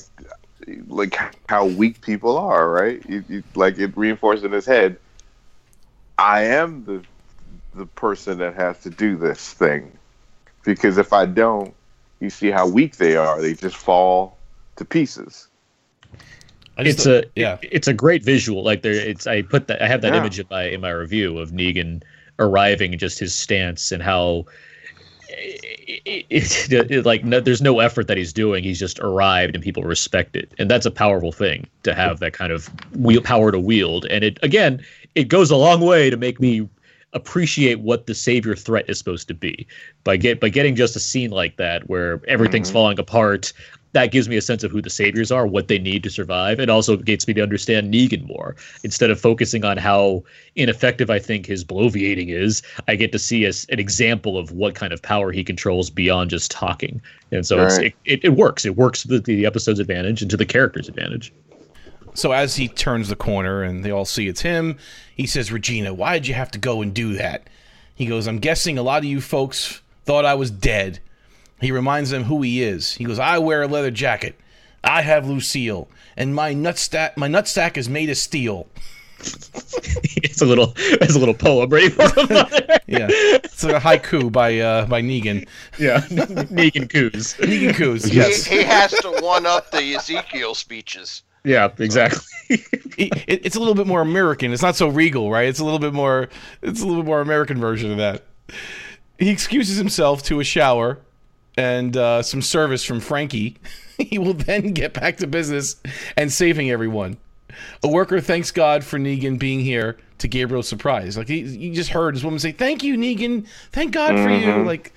like how weak people are right you, you, like it reinforces in his head i am the the person that has to do this thing because if i don't you see how weak they are they just fall to pieces just it's a yeah. it's a great visual. Like there, it's I put that I have that Yeah. image in my in my review of Negan arriving and just his stance and how. It, it, it- like no, there's no effort that he's doing. He's just arrived and people respect it, and that's a powerful thing to have that kind of wheel power to wield. And it again, it goes a long way to make me appreciate what the savior threat is supposed to be by get by getting just a scene like that where everything's mm-hmm. falling apart that gives me a sense of who the saviors are what they need to survive it also gets me to understand negan more instead of focusing on how ineffective i think his bloviating is i get to see as an example of what kind of power he controls beyond just talking and so it's, Right. it, it, it works it works to the, the episode's advantage and to the character's advantage So as he turns the corner and they all see it's him, he says, Regina, why did you have to go and do that? He goes, I'm guessing a lot of you folks thought I was dead. He reminds them who he is. He goes, I wear a leather jacket. I have Lucille. And my nutsack my nutsack is made of steel. it's a little it's a little poem ready for him Yeah. It's like a haiku by uh by Negan. yeah negan coos Negan Coos, He, yes. he has to one up the Ezekiel speeches. yeah exactly It- it- it's a little bit more American. It's not so regal, right? It's a little bit more. It's a little bit more American version of that. He excuses himself to a shower, and uh, some service from Frankie, he will then get back to business and saving everyone. A worker thanks God for Negan being here to Gabriel's surprise. Like he, you just heard his woman say, "Thank you, Negan. Thank God for you." Like,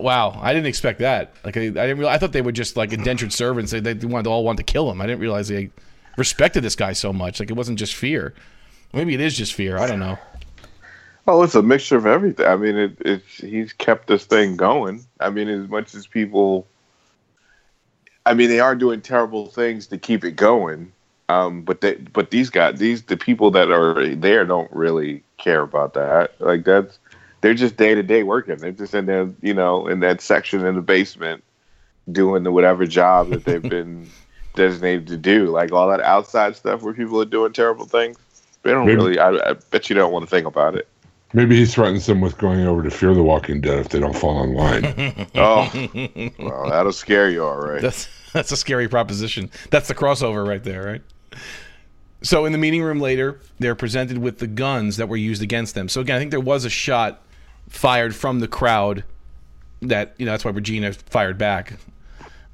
wow, I didn't expect that. Like, I, I didn't. Realize, I thought they were just like indentured servants. They, they wanted to all want to kill him. I didn't realize they respected this guy so much. Like, it wasn't just fear. Maybe it is just fear. I don't know. Well, it's a mixture of everything. I mean, it, it's he's kept this thing going. I mean, as much as people, I mean, they are doing terrible things to keep it going. Um, but they, but these guys, these the people that are there don't really care about that. Like that's they're just day to day working. They're just in there, you know, in that section in the basement, doing the whatever job that they've been designated to do. Like all that outside stuff where people are doing terrible things. They don't really. I, I bet you don't want to think about it. Maybe he threatens them with going over to Fear the Walking Dead if they don't fall in line. Oh, well, that'll scare you, all right. That's that's a scary proposition. That's the crossover right there, right? So in the meeting room later, they're presented with the guns that were used against them. So again, I think there was a shot fired from the crowd that you know that's why Regina fired back.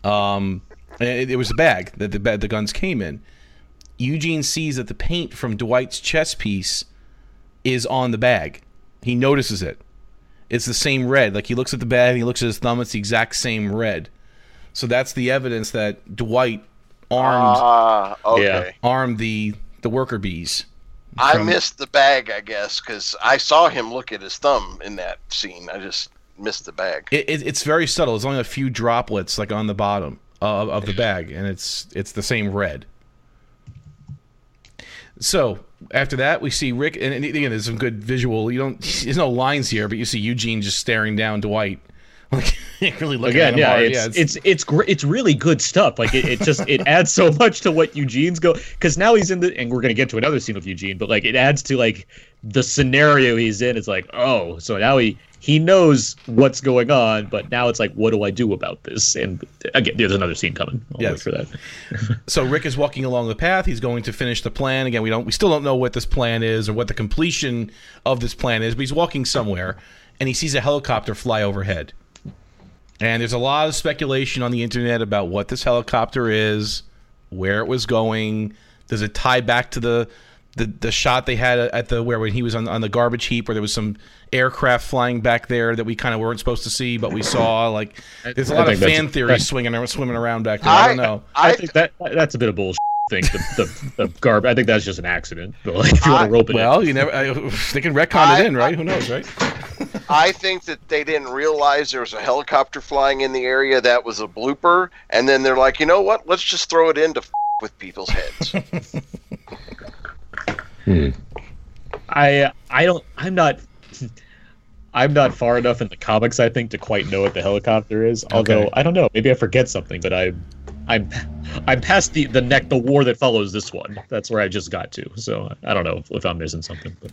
Um, it, it was a bag that the the guns came in. Eugene sees that the paint from Dwight's chest piece is on the bag. He notices it. It's the same red. Like he looks at the bag, he looks at his thumb. It's the exact same red. So that's the evidence that Dwight armed Ah, okay. armed the the worker bees. I missed the bag, I guess, because I saw him look at his thumb in that scene. I just missed the bag. It, it, it's very subtle. There's only a few droplets like on the bottom of, of the bag, and it's it's the same red. So after that, we see Rick, and, and again, there's some good visual. You don't, there's no lines here, but you see Eugene just staring down Dwight, like really looking at Again, him yeah, it's, yeah, it's it's gr- it's really good stuff. Like it, it just it adds so much to what Eugene's go because now he's in the and we're gonna get to another scene with Eugene, but like it adds to like the scenario he's in. It's like oh, so now he he knows what's going on, but now it's like what do I do about this? And again, there's another scene coming. I'll Yes. wait for that. so Rick is walking along the path. He's going to finish the plan. Again, we don't we still don't know what this plan is or what the completion of this plan is, but he's walking somewhere and he sees a helicopter fly overhead. And there's a lot of speculation on the internet about what this helicopter is, where it was going. Does it tie back to the the, the shot they had at the where when he was on, on the garbage heap where there was some aircraft flying back there that we kind of weren't supposed to see but we saw like there's a lot of fan theories that's- swinging around, swimming around back there I, don't know I, think that that's a bit of bullshit. Thing the the, the garb. I think that's just an accident. But like, if you want to rope it, Well, in. you never. I, they can retcon I- it in, right? Who knows, right? I think that they didn't realize there was a helicopter flying in the area. That was a blooper, and then they're like, you know what? Let's just throw it in to f- with people's heads. Hmm. I I don't I'm not I'm not far enough in the comics I think to quite know what the helicopter is. Although Okay. I don't know, maybe I forget something, but I I'm I'm past the the neck the war that follows this one. That's where I just got to. So I don't know if, if I'm missing something. But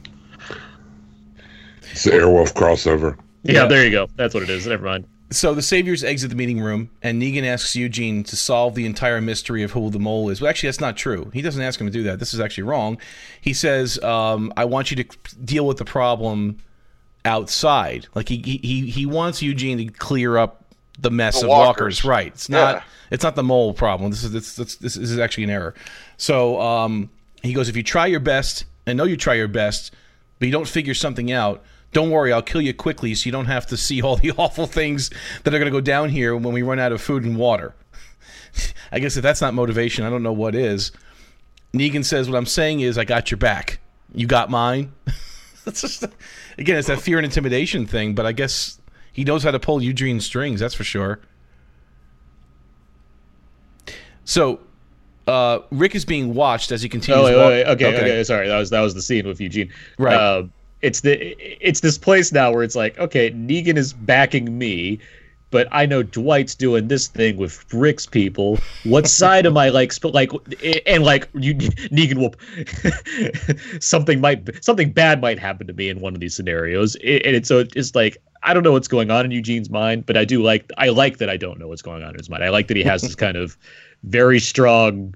It's the Airwolf crossover. yeah, Yeah. there you go. That's what it is. Never mind. So the saviors exit the meeting room, and Negan asks Eugene to solve the entire mystery of who the mole is. Well, actually, that's not true. He doesn't ask him to do that. This is actually wrong. He says, um, "I want you to deal with the problem outside." Like he he he wants Eugene to clear up the mess The of walkers. walkers. Right. It's not. Yeah. It's not the mole problem. This is this, this, this is actually an error. So um, he goes, if you try your best, I know you try your best, but you don't figure something out. Don't worry, I'll kill you quickly, so you don't have to see all the awful things that are going to go down here when we run out of food and water. I guess if that's not motivation, I don't know what is. Negan says, "What I'm saying is, I got your back. You got mine." that's just again, it's that fear and intimidation thing. But I guess he knows how to pull Eugene strings. That's for sure. So, uh, Rick is being watched as he continues. Oh wait, wa- wait, wait. Okay, okay, Sorry, that was that was the scene with Eugene. Right. Uh, it's the it's this place now where it's like, okay, Negan is backing me, but I know Dwight's doing this thing with Rick's people. What side am I like? Sp- like, and like you, Negan will something might something bad might happen to me in one of these scenarios, and it's so it's like. I don't know what's going on in Eugene's mind, but I do like I like that I don't know what's going on in his mind. I like that he has this kind of very strong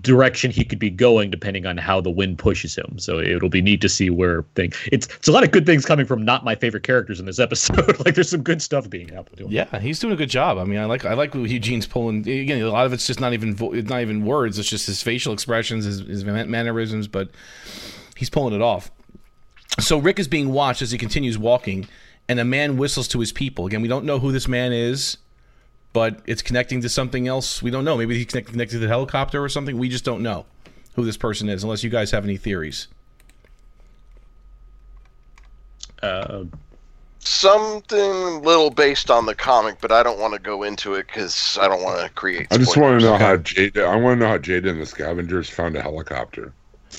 direction he could be going depending on how the wind pushes him. So it'll be neat to see where things. It's it's a lot of good things coming from not my favorite characters in this episode. like there's some good stuff being do. Yeah, he's doing a good job. I mean, I like I like Eugene's pulling. Again, a lot of it's just not even vo- not even words. It's just his facial expressions, his, his mannerisms, but he's pulling it off. So Rick is being watched as he continues walking, and a man whistles to his people. Again, we don't know who this man is, but it's connecting to something else. We don't know. Maybe he's connected, connected to the helicopter or something. We just don't know who this person is, unless you guys have any theories. Uh, Something little based on the comic, but I don't want to go into it because I don't want to create. I just want to know how Jadis. I want to know how Jadis and the Scavengers found a helicopter.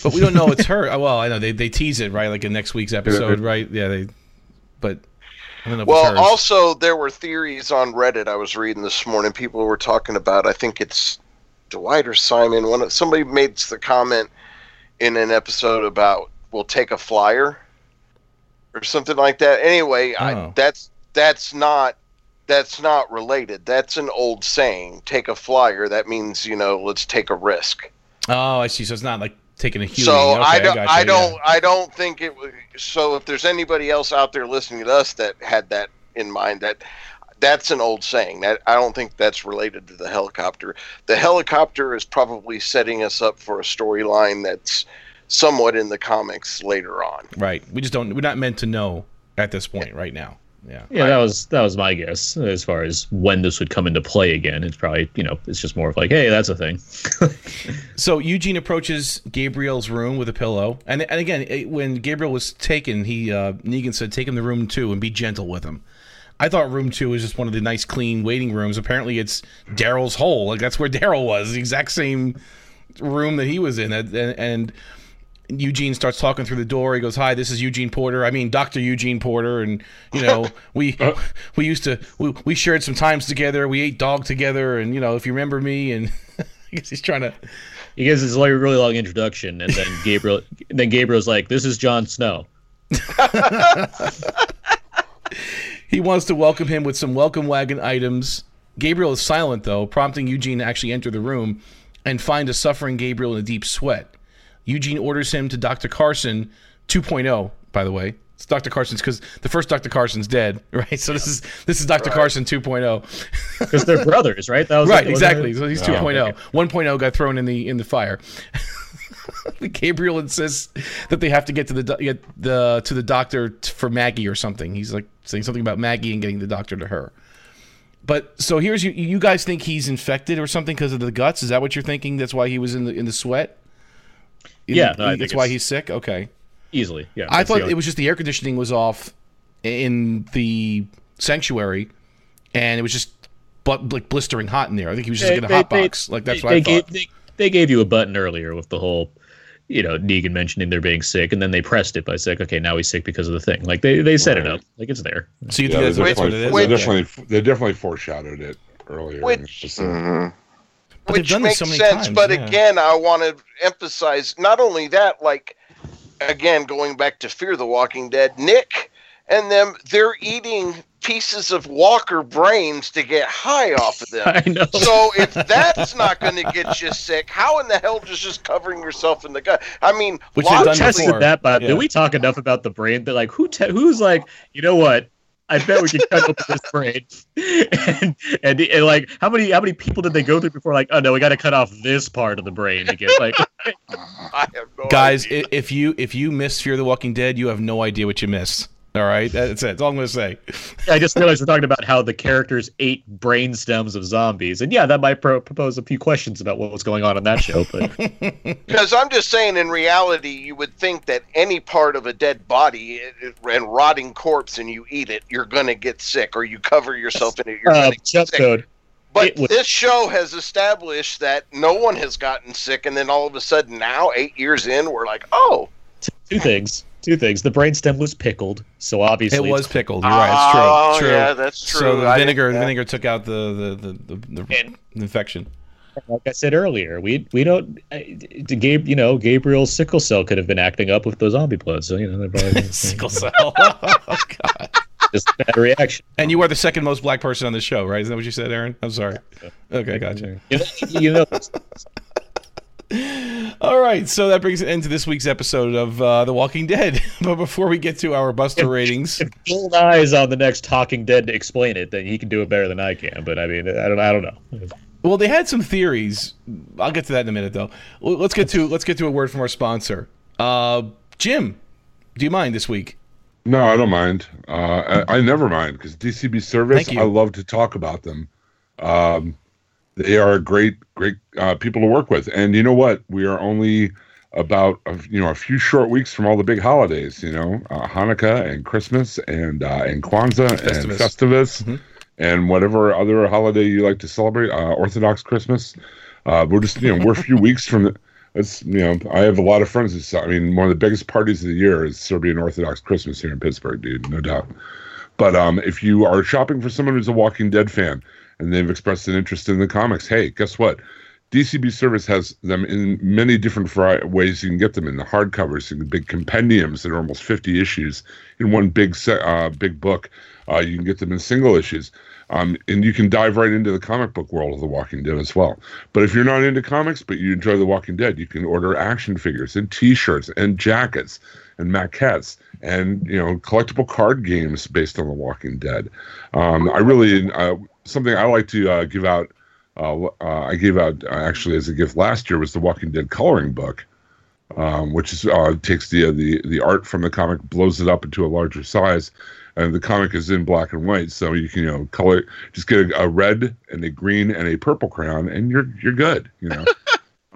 But we don't know it's her. Well, I know they, they tease it right, like in next week's episode, right? Yeah, they. But I don't know. If it's Well, also there were theories on Reddit I was reading this morning. People were talking about. I think it's Dwight or Simon. One of, somebody made the comment in an episode about we'll take a flyer or something like that. Anyway, Oh. I, that's that's not that's not related. That's an old saying. Take a flyer. That means you know let's take a risk. oh, I see. So it's not like taking a huge. So okay, I don't, gotcha, I don't, I don't think it. So if there's anybody else out there listening to us that had that in mind, that that's an old saying. That I don't think that's related to the helicopter. The helicopter is probably setting us up for a storyline that's somewhat in the comics later on. Right. We just don't. We're not meant to know at this point right now. Yeah. yeah, that was that was my guess as far as when this would come into play again. It's probably you know it's just more of like, hey, that's a thing. So Eugene approaches Gabriel's room with a pillow, and and again, it- when Gabriel was taken, he uh, Negan said, "Take him to room two and be gentle with him." I thought room two was just one of the nice, clean waiting rooms. Apparently, it's Daryl's hole. Like that's where Daryl was, the exact same room that he was in. And, and Eugene starts talking through the door. He goes, "Hi, this is Eugene Porter. I mean, Doctor Eugene Porter." And you know, we uh. we used to we, we shared some times together. We ate dog together, and you know, if you remember me, and I guess he's trying to. He gives this like really long introduction, and then Gabriel, then Gabriel's like, "This is Jon Snow." He wants to welcome him with some welcome wagon items. Gabriel is silent, though, prompting Eugene to actually enter the room and find a suffering Gabriel in a deep sweat. Eugene orders him to Dr. Carson 2.0, by the way. It's Dr. Carson's because the first Dr. Carson's dead, right? So this is this is Dr. Carson 2.0. because they're brothers, right? That was right, wasn't exactly. it? So he's Oh, 2.0. okay. 1.0 got thrown in the in the fire. Gabriel insists that they have to get to the get the to the doctor t- for Maggie or something. He's like saying something about Maggie and getting the doctor to her. But so here's you. You guys think he's infected or something because of the guts? Is that what you're thinking? That's why he was in the in the sweat. You Yeah, think no, I think that's why he's sick. Okay. Easily, yeah. I thought only- it was just the air conditioning was off in the sanctuary, and it was just but like blistering hot in there. I think he was just They- getting a hot they- box. Like that's they, what I they thought. gave, they, they gave you a button earlier with the whole, you know, Negan mentioning they're being sick, and then they pressed it by saying, okay, now he's sick because of the thing. Like they they set it up, like it's there. so you Yeah, think they that's, that's what it definitely, they definitely they definitely foreshadowed it earlier. in the Which- episode. But which done this makes so many sense. times, but yeah. again, I want to emphasize not only that, like again, going back to Fear the Walking Dead, Nick and them, they're eating pieces of Walker brains to get high off of them. I know. So if that's not going to get you sick, how in the hell does just covering yourself in the gut? I mean, Which they've done tested that, but Yeah. did we talk enough about the brain? That like who te- who's like, you know what? I bet we could cut open this brain. and, and and like how many how many people did they go through before? Like, oh no, we got to cut off this part of the brain to get like. I have no Guys, idea. if you if you miss Fear the Walking Dead, you have no idea what you missed. All right, that's it. That's all I'm gonna say. I just realized we're talking about how the characters ate brain stems of zombies, and yeah, that might pro- propose a few questions about what was going on in that show. But Because I'm just saying, in reality, you would think that any part of a dead body it- it- and rotting corpse, and you eat it, you're going to get sick, or you cover yourself in it, you're uh, going to get sick. code. But was- this show has established that no one has gotten sick, and then all of a sudden, now eight years in, we're like, oh, Two things. Two things. The brain stem was pickled, so obviously It was pickled. You're right. It's true. oh, true. yeah, that's true. So the vinegar, the yeah. vinegar took out the the the, the, the And- infection. like I said earlier, we we don't. I- Gabe, you know, Gabriel's sickle cell could have been acting up with those zombie blood, so you know, they're probably Sickle cell. oh, God. just a bad reaction. And you are the second most black person on the show, right? Is that what you said, Aaron? I'm sorry. Okay, gotcha. You know, you know All right, so that brings an end to this week's episode of uh, The Walking Dead. but before we get to our Buster ratings, If Bill Nye is on the next Talking Dead to explain it, then he can do it better than I can. But I mean, I don't, I don't know. well, they had some theories. I'll get to that in a minute, though. Let's get to let's get to a word from our sponsor. Uh, Jim, do you mind this week? No, I don't mind. Uh, I, I never mind because DCB Service. I love to talk about them. Um, they are great, great uh, people to work with, and you know what? We are only about a, you know a few short weeks from all the big holidays. You know, uh, Hanukkah and Christmas and uh, and Kwanzaa and Festivus. Festivus Mhm. and whatever other holiday you like to celebrate. Uh, Orthodox Christmas. Uh, we're just you know we're a few weeks from the. It's you know I have a lot of friends who. I mean, one of the biggest parties of the year is Serbian Orthodox Christmas here in Pittsburgh, dude, no doubt. But um, if you are shopping for someone who's a Walking Dead fan and they've expressed an interest in the comics, hey, guess what? DCB Service has them in many different ways. You can get them in the hardcovers, in the big compendiums that are almost 50 issues in one big uh, big book. Uh, you can get them in single issues. Um, and you can dive right into the comic book world of The Walking Dead as well. But if you're not into comics, but you enjoy The Walking Dead, you can order action figures and T-shirts and jackets and maquettes and you know collectible card games based on The Walking Dead. Um, I really uh, something I like to uh, give out. Uh, uh, I gave out uh, actually as a gift last year was the Walking Dead coloring book, um, which is uh, takes the the the art from the comic, blows it up into a larger size, and the comic is in black and white, so you can you know color just get a, a red and a green and a purple crayon, and you're you're good. You know.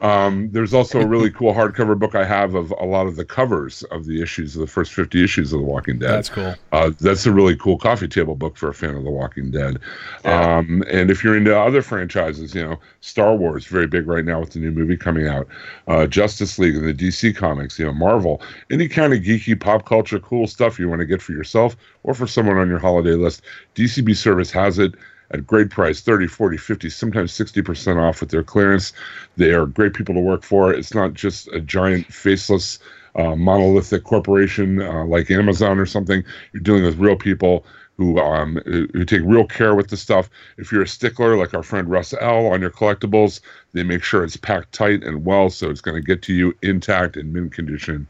Um, there's also a really cool hardcover book I have of a lot of the covers of the issues of the first 50 issues of The Walking Dead. That's cool. Uh, that's a really cool coffee table book for a fan of The Walking Dead. Um, and if you're into other franchises, you know, Star Wars, very big right now with the new movie coming out, uh, Justice League and the DC comics, you know, Marvel, any kind of geeky pop culture cool stuff you want to get for yourself or for someone on your holiday list, DCB Service has it at great price 30 40 50 sometimes 60% off with their clearance. They are great people to work for. It's not just a giant faceless uh, monolithic corporation uh, like amazon or something. You're dealing with real people who um who take real care with the stuff. If you're a stickler like our friend russ l on your collectibles they make sure it's packed tight and well so it's going to get to you intact in mint condition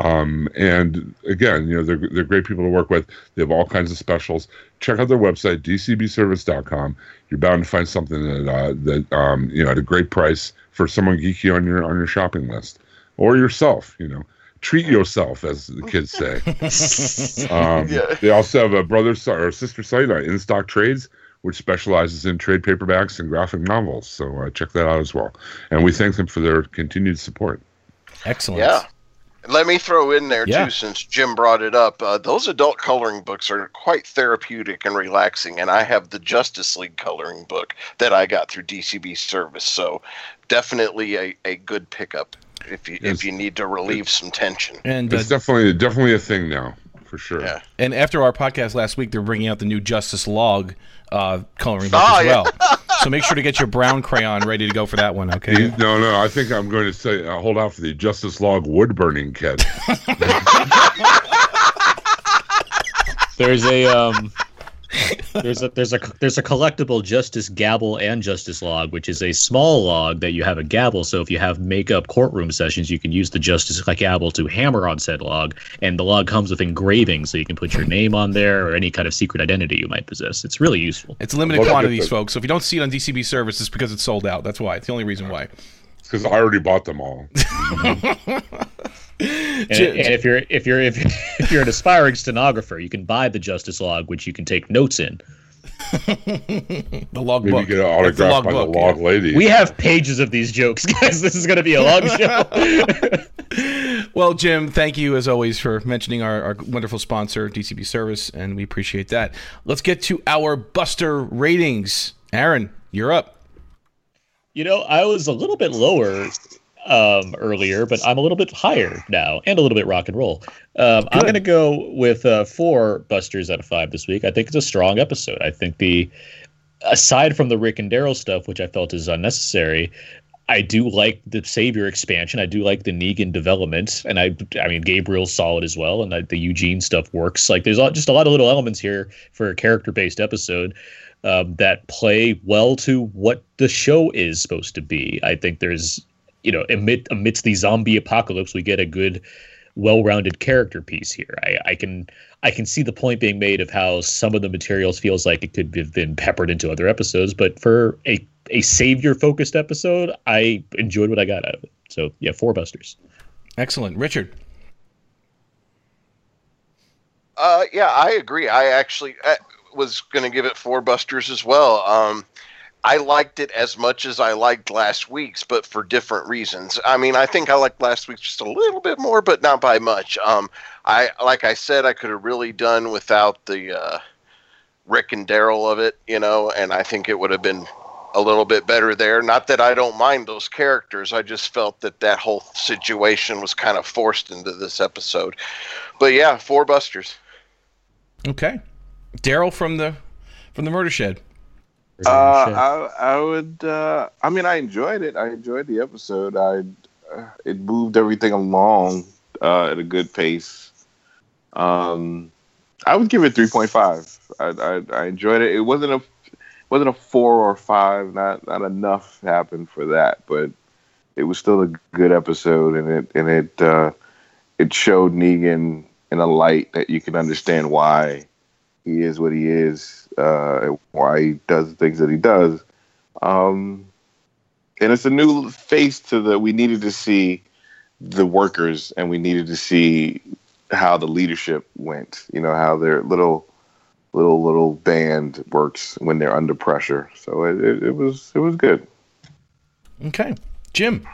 um, and again, you know, they're, they're great people to work with. They have all kinds of specials. Check out their website, dcbservice.com. You're bound to find something that, uh, that, um, you know, at a great price for someone geeky on your, on your shopping list or yourself, you know, treat yourself, as the kids say. um, Yeah. They also have a brother or sister site, uh, In Stock Trades, which specializes in trade paperbacks and graphic novels. So uh, check that out as well. And we thank them for their continued support. Excellent. Yeah. Let me throw in there Yeah. too, since Jim brought it up. Uh, those adult coloring books are quite therapeutic and relaxing, and I have the Justice League coloring book that I got through DCB service. So, definitely a, a good pickup if you Yes. if you need to relieve some tension. And uh, It's definitely definitely a thing now, for sure. Yeah. and after our podcast last week, they're bringing out the new Justice Log uh, coloring book Oh, as yeah. well. so make sure to get your brown crayon ready to go for that one. Okay. No, no, I think I'm going to say uh, hold out for the Justice Log wood burning kit. There's a um, there's a there's a there's a collectible Justice Gavel and Justice Log, which is a small log that you have a gavel. So if you have makeup courtroom sessions, you can use the Justice Gavel to hammer on said log, and the log comes with engravings, so you can put your name on there or any kind of secret identity you might possess. It's really useful. It's limited Well, quantities, folks. So if you don't see it on DCB service, it's because it's sold out. That's why. It's the only reason why. because I already bought them all. And, J- and if you're if you're if, if you're an aspiring stenographer, you can buy the Justice Log, which you can take notes in. The log Maybe book. get an That's the autograph by log the log yeah. lady. We have pages of these jokes, guys. This is going to be a long show. Well, Jim, thank you as always for mentioning our, our wonderful sponsor, DCB Service, and we appreciate that. Let's get to our Buster ratings. Aaron, you're up. You know, I was a little bit lower um, earlier, but I'm a little bit higher now, and a little bit rock and roll. Um, I'm going to go with uh, four Busters out of five this week. I think it's a strong episode. I think the aside from the Rick and Daryl stuff, which I felt is unnecessary. I do like the Savior expansion. I do like the Negan development, and I, I mean, Gabriel's solid as well, and I, the Eugene stuff works. Like, there's a- just a lot of little elements here for a character-based episode um, that play well to what the show is supposed to be. I think there's you know, amid amidst the zombie apocalypse, we get a good, well-rounded character piece here. I, I can I can see the point being made of how some of the materials feels like it could have been peppered into other episodes, but for a a savior focused episode, I enjoyed what I got out of it. So yeah, four busters. Excellent, Richard. Uh, yeah, I agree. I actually uh, was going to give it four busters as well. Um, I liked it as much as I liked last week's, but for different reasons. I mean, I think I liked last week's just a little bit more, but not by much. Um, I like I said, I could have really done without the uh, Rick and Daryl of it, you know, and I think it would have been a little bit better there. Not that I don't mind those characters, I just felt that that whole situation was kind of forced into this episode. But yeah, four busters. Okay, Daryl from the from the Murder Shed. Uh, I, I would. Uh, I mean, I enjoyed it. I enjoyed the episode. I uh, it moved everything along uh, at a good pace. Um, I would give it three point five. I, I, I enjoyed it. It wasn't a wasn't a four or five. Not not enough happened for that, but it was still a good episode, and it and it uh, it showed Negan in a light that you can understand why he is what he is, uh, why he does the things that he does. Um, and it's a new face to the. We needed to see the workers, and we needed to see how the leadership went. You know how their little, little, little band works when they're under pressure. So it, it, it was it was good. Okay, Jim.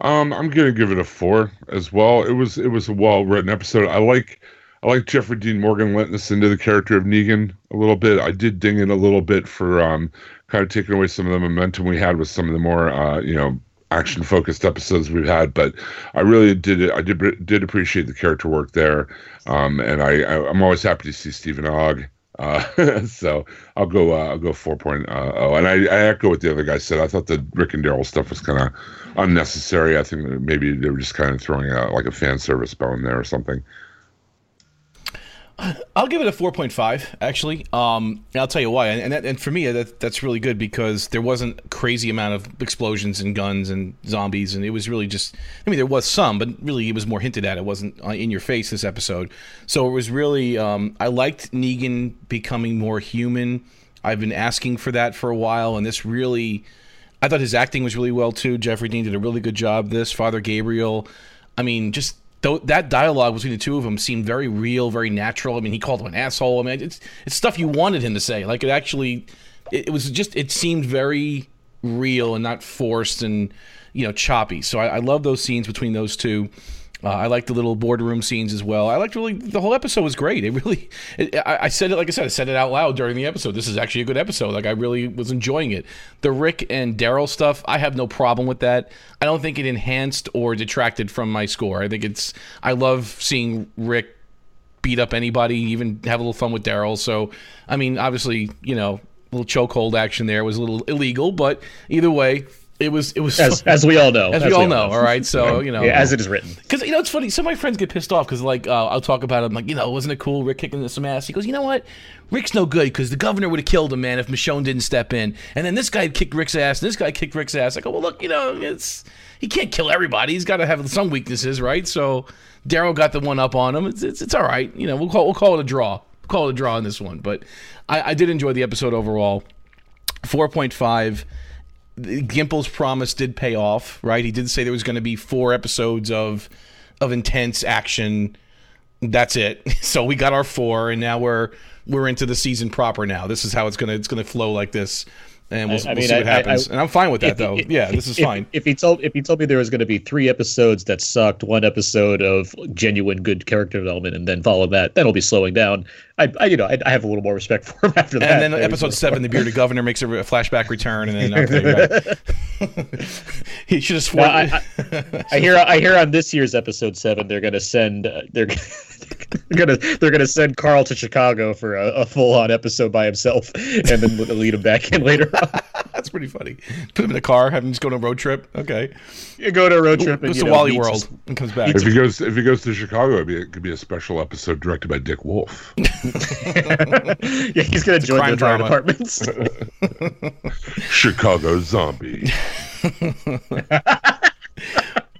Um, I'm gonna give it a four as well. It was it was a well written episode. I like I like Jeffrey Dean Morgan letting us into the character of Negan a little bit. I did ding it a little bit for um kind of taking away some of the momentum we had with some of the more uh you know action focused episodes we've had, but I really did I did did appreciate the character work there. Um, and I, I am always happy to see Steven Ogg. Uh, so I'll go uh, I'll go 4.0 and I, I echo what the other guy said. I thought the Rick and Daryl stuff was kind of unnecessary. I think maybe they were just kind of throwing out like a fan service bone there or something. I'll give it a 4.5 actually. Um, I'll tell you why. And that, and for me that that's really good because there wasn't crazy amount of explosions and guns and zombies and it was really just I mean there was some but really it was more hinted at. It wasn't uh, in your face this episode. So it was really um, I liked Negan becoming more human. I've been asking for that for a while and this really I thought his acting was really well too. Jeffrey Dean did a really good job this. Father Gabriel I mean just Though that dialogue between the two of them seemed very real, very natural. I mean, he called him an asshole. I mean, it's it's stuff you wanted him to say. Like it actually, it, it was just it seemed very real and not forced and you know choppy. So I, I love those scenes between those two. Uh, I like the little boardroom scenes as well. I liked really the whole episode was great. It really, it, I, I, said it like I said, I said it out loud during the episode. This is actually a good episode. Like I really was enjoying it. The Rick and Daryl stuff, I have no problem with that. I don't think it enhanced or detracted from my score. I think it's. I love seeing Rick beat up anybody, even have a little fun with Daryl. So, I mean, obviously, you know, little chokehold action there was a little illegal, but either way, it was it was as, as we all know. As, as we, all know, know. all right? So you know. Yeah, as it is written. Because you know it's funny some of my friends get pissed off because like uh, I'll talk about him like you know wasn't it cool Rick kicking some ass? He goes you know what? Rick's no good because the governor would have killed him man if Michonne didn't step in. And then this guy kicked Rick's ass and this guy kicked Rick's ass. I go well look you know it's he can't kill everybody. He's got to have some weaknesses right? So Daryl got the one up on him. It's, it's it's all right. You know we'll call we'll call it a draw. We'll call it a draw in this one. But I, I did enjoy the episode overall. Four point five Gimple's promise did pay off, right? He did say there was going to be four episodes of of intense action. That's it. So we got our four, and now we're we're into the season proper. Now this is how it's gonna it's gonna flow like this and we'll, I, I we'll see what happens. I, and I'm fine with that, though. Yeah, this is if, fine. If he told if he told me there was going to be three episodes that sucked, one episode of genuine good character development, and then follow that, then he'll be slowing down. I, I you know, I, I, have a little more respect for him after that. And then episode seven, the bearded governor makes a flashback return, and then okay, he should have sworn. No, I, I, hear I hear on this year's episode seven, they're going to send uh, they're. they're gonna they're gonna send Carl to Chicago for a, a full on episode by himself, and then lead him back in later. That's pretty funny. Put him in a car, have him just go on a road trip. Okay, You go to a road trip and goes to know, Wally meets- World and comes back. If he goes, if he goes to Chicago, it'd be, it could be a special episode directed by Dick Wolf. yeah, he's gonna join crime the fire departments. Chicago Zombie.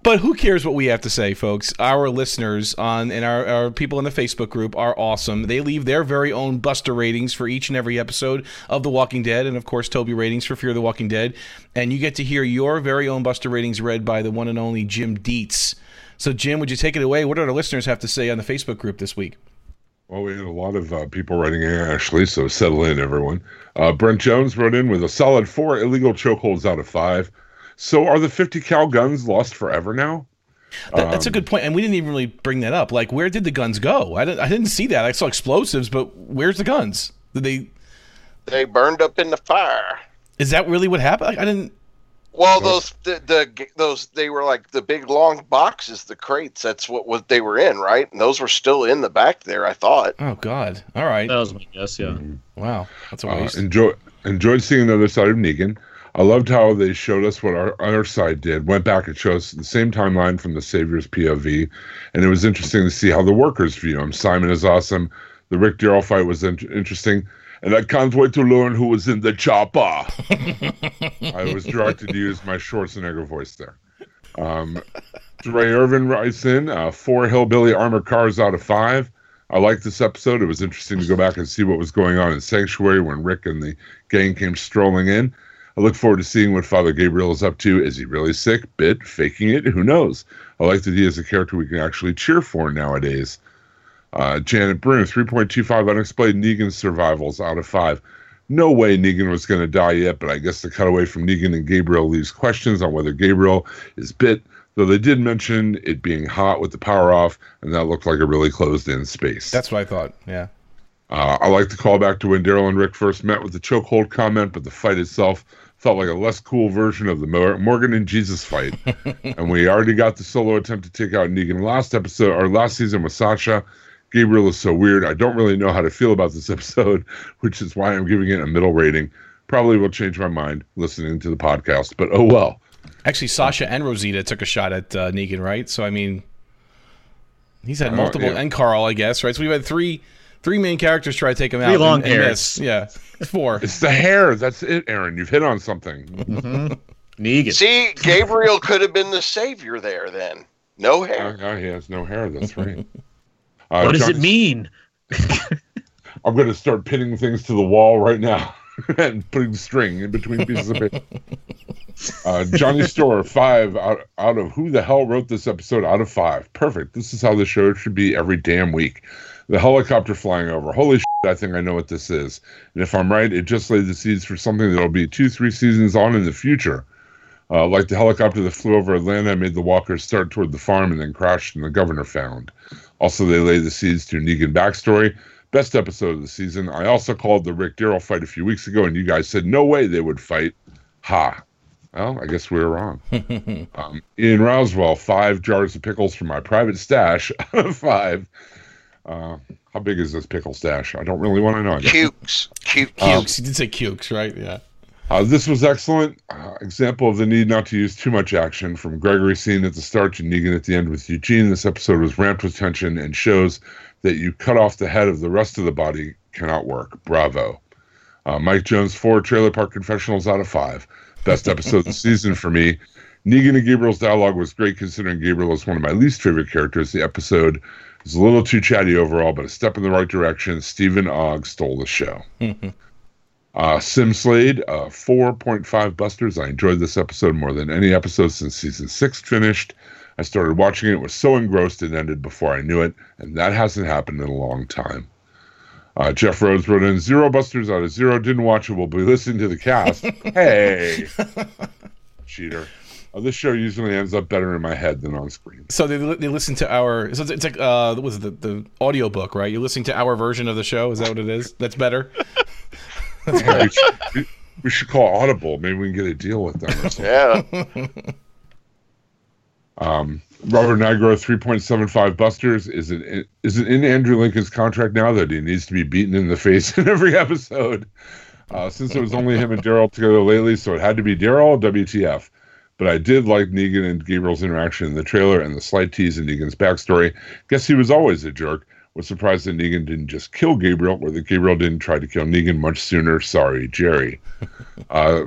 But who cares what we have to say, folks? Our listeners on and our, our people in the Facebook group are awesome. They leave their very own Buster ratings for each and every episode of The Walking Dead, and of course Toby ratings for Fear the Walking Dead. And you get to hear your very own Buster ratings read by the one and only Jim Dietz. So, Jim, would you take it away? What do our listeners have to say on the Facebook group this week? Well, we had a lot of uh, people writing in, Ashley, so settle in, everyone. Uh, Brent Jones wrote in with a solid four illegal chokeholds out of five. So are the 50 cal guns lost forever now? That, that's a good point, and we didn't even really bring that up. Like, where did the guns go? I didn't, I didn't see that. I saw explosives, but where's the guns? Did they? They burned up in the fire. Is that really what happened? I didn't. Well, those the, the those they were like the big long boxes, the crates. That's what what they were in, right? And those were still in the back there. I thought. Oh God! All right. that was my guess. Yeah. Wow, that's a Uh, waste. enjoy, enjoyed seeing the other side of Negan. I loved how they showed us what our other side did. Went back and showed us the same timeline from the Savior's POV, and it was interesting to see how the workers view him. Simon is awesome. The Rick Daryl fight was in- interesting, and I can't wait to learn who was in the chopper. I was directed to use my Schwarzenegger voice there. Um, Ray Irvin writes in uh, four hillbilly armored cars out of five. I liked this episode. It was interesting to go back and see what was going on in Sanctuary when Rick and the gang came strolling in. I look forward to seeing what Father Gabriel is up to. Is he really sick? Bit? Faking it? Who knows? I like that he is a character we can actually cheer for nowadays. Uh, Janet Bruno, 3.25 unexplained Negan survivals out of 5. No way Negan was going to die yet, but I guess the cutaway from Negan and Gabriel leaves questions on whether Gabriel is bit, though they did mention it being hot with the power off, and that looked like a really closed in space. That's what I thought. Yeah. Uh, I like the call back to when Daryl and Rick first met with the chokehold comment, but the fight itself felt like a less cool version of the Morgan and Jesus fight. and we already got the solo attempt to take out Negan last episode or last season with Sasha. Gabriel is so weird. I don't really know how to feel about this episode, which is why I'm giving it a middle rating. Probably will change my mind listening to the podcast, but oh well. Actually, Sasha and Rosita took a shot at uh, Negan, right? So I mean, he's had Uh, multiple, yeah. and Carl, I guess, right? So we've had three, three main characters try to take him out. Three and- long and hairs. miss. Yeah, four. It's the hair. That's it, Aaron. You've hit on something. Negan. See, Gabriel could have been the savior there. Then no hair. uh, he has no hair. That's right. Uh, what does Johnny- it mean? I'm going to start pinning things to the wall right now and putting string in between pieces of paper. Uh, Johnny Store, five out, out of who the hell wrote this episode out of five. Perfect. This is how the show should be every damn week. The helicopter flying over. Holy shit, I think I know what this is. And if I'm right, it just laid the seeds for something that'll be two, three seasons on in the future. Uh, like the helicopter that flew over Atlanta made the walkers start toward the farm and then crashed and the governor found. Also, they laid the seeds to Negan backstory. Best episode of the season. I also called the Rick Daryl fight a few weeks ago, and you guys said no way they would fight. Ha. Well, I guess we were wrong. um, Ian Roswell, five jars of pickles from my private stash. five. Uh, how big is this pickle stash? I don't really want to know. Cukes, cukes. Cukes. he did say Cukes, right? Yeah. Uh, this was excellent. Uh, example of the need not to use too much action from Gregory scene at the start to Negan at the end with Eugene. This episode was ramped with tension and shows that you cut off the head of the rest of the body cannot work. Bravo. Uh, Mike Jones, four Trailer Park Confessionals out of five. Best episode of the season for me. Negan and Gabriel's dialogue was great considering Gabriel is one of my least favorite characters. The episode a little too chatty overall, but a step in the right direction. Steven Ogg stole the show. Uh, Sim Slade, uh, 4.5 busters. I enjoyed this episode more than any episode since season six finished. I started watching it, was so engrossed it ended before I knew it, and that hasn't happened in a long time. Uh, Jeff Rhodes wrote in zero busters out of zero. Didn't watch it. We'll be listening to the cast. hey, cheater. Uh, this show usually ends up better in my head than on screen. So they, they listen to our. So it's, it's like uh, was it, the the audio book, right? You're listening to our version of the show. Is that what it is? That's better. Yeah, we, should, we, we should call Audible. Maybe we can get a deal with them. Or. Yeah. Um, Robert Nigro, 3.75 busters. Is it is it in Andrew Lincoln's contract now that he needs to be beaten in the face in every episode? Uh, since it was only him and Daryl together lately, so it had to be Daryl. WTF? But I did like Negan and Gabriel's interaction in the trailer and the slight tease in Negan's backstory. Guess he was always a jerk. Was surprised that Negan didn't just kill Gabriel, or that Gabriel didn't try to kill Negan much sooner. Sorry, Jerry. Uh,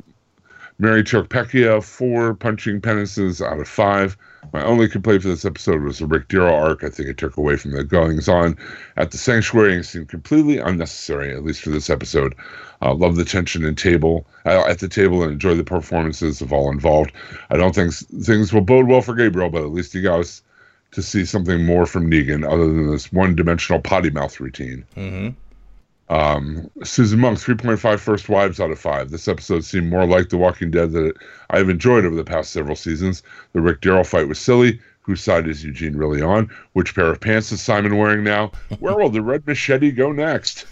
Mary Turkpecchia, four punching penances out of five. My only complaint for this episode was the Rick Daryl arc. I think it took away from the goings on at the sanctuary and seemed completely unnecessary, at least for this episode. Uh, love the tension and table uh, at the table and enjoy the performances of all involved. I don't think things will bode well for Gabriel, but at least he got us to see something more from Negan other than this one-dimensional potty mouth routine. Mm-hmm. Um, Susan Monk, 3.5 First Wives out of 5. This episode seemed more like The Walking Dead that I have enjoyed over the past several seasons. The Rick Daryl fight was silly. Whose side is Eugene really on? Which pair of pants is Simon wearing now? Where will the red machete go next?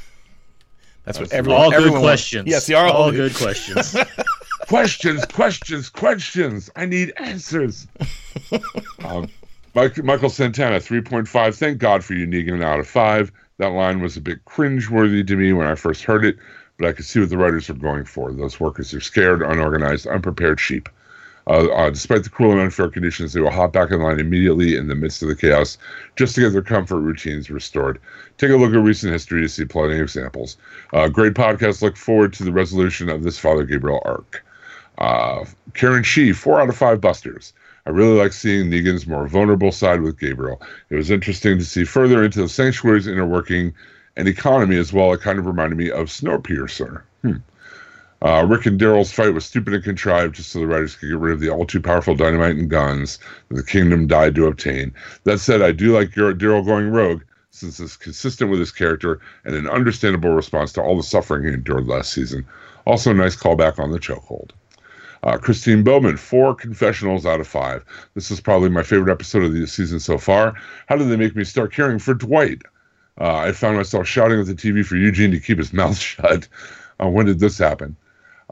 That's what everyone. all good everyone wants. questions. Yes, they are all, all good questions. questions, questions, questions. I need answers. um, Mike, Michael Santana, 3.5. Thank God for you, Negan, out of 5. That line was a bit cringe-worthy to me when I first heard it, but I could see what the writers were going for. Those workers are scared, unorganized, unprepared sheep. Uh, uh, despite the cruel and unfair conditions, they will hop back in line immediately in the midst of the chaos just to get their comfort routines restored. Take a look at recent history to see plenty of examples. Uh, great podcast. Look forward to the resolution of this Father Gabriel arc. Uh, Karen Shee, four out of five busters. I really like seeing Negan's more vulnerable side with Gabriel. It was interesting to see further into the sanctuary's inner working and economy as well. It kind of reminded me of Snowpiercer. Hmm. Uh, Rick and Daryl's fight was stupid and contrived just so the writers could get rid of the all too powerful dynamite and guns that the kingdom died to obtain. That said, I do like Daryl going rogue since it's consistent with his character and an understandable response to all the suffering he endured last season. Also, a nice callback on the chokehold. Uh, Christine Bowman, four confessionals out of five. This is probably my favorite episode of the season so far. How did they make me start caring for Dwight? Uh, I found myself shouting at the TV for Eugene to keep his mouth shut. Uh, when did this happen?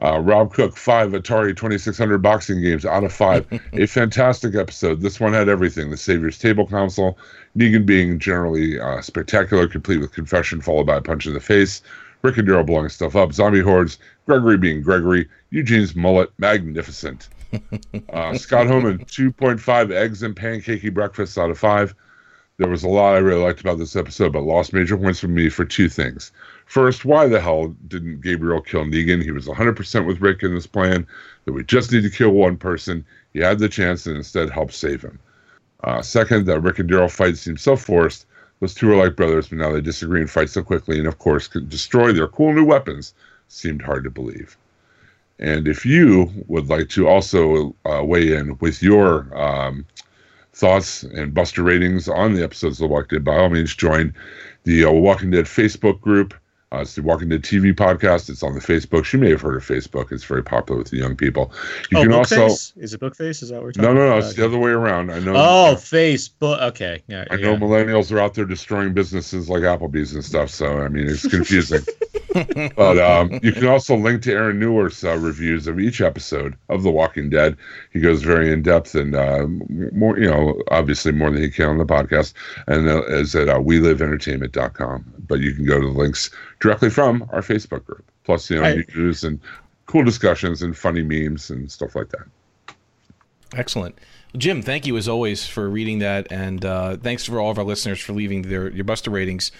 Uh, Rob Cook, five Atari 2600 boxing games out of five. a fantastic episode. This one had everything the Savior's Table Council, Negan being generally uh, spectacular, complete with confession followed by a punch in the face, Rick and Daryl blowing stuff up, zombie hordes, Gregory being Gregory, Eugene's mullet, magnificent. Uh, Scott Homan, 2.5 eggs and pancakey breakfasts out of five. There was a lot I really liked about this episode, but lost major points from me for two things. First, why the hell didn't Gabriel kill Negan? He was 100% with Rick in this plan that we just need to kill one person. He had the chance and instead helped save him. Uh, second, that Rick and Daryl fight seemed so forced. Those two are like brothers, but now they disagree and fight so quickly, and of course, could destroy their cool new weapons. Seemed hard to believe. And if you would like to also uh, weigh in with your um, thoughts and Buster ratings on the episodes of The Walking Dead, by all means, join the uh, Walking Dead Facebook group. Uh, it's the Walking Dead TV podcast. It's on the Facebook. You may have heard of Facebook. It's very popular with the young people. You oh, can Bookface? also is it Bookface? Is that what we're talking no, no, no. about? It's the other way around. I know. Oh, Facebook. Okay. Yeah, I know yeah. millennials are out there destroying businesses like Applebee's and stuff. So I mean, it's confusing. But um, you can also link to Aaron Neuwirth's uh, reviews of each episode of The Walking Dead. He goes very in depth and uh, more, you know, obviously more than he can on the podcast, and uh, is at uh, WeLiveEntertainment.com. But you can go to the links directly from our Facebook group. Plus, you know, Right. news and cool discussions and funny memes and stuff like that. Excellent. Jim, thank you as always for reading that, and uh, thanks for all of our listeners for leaving their your Buster ratings.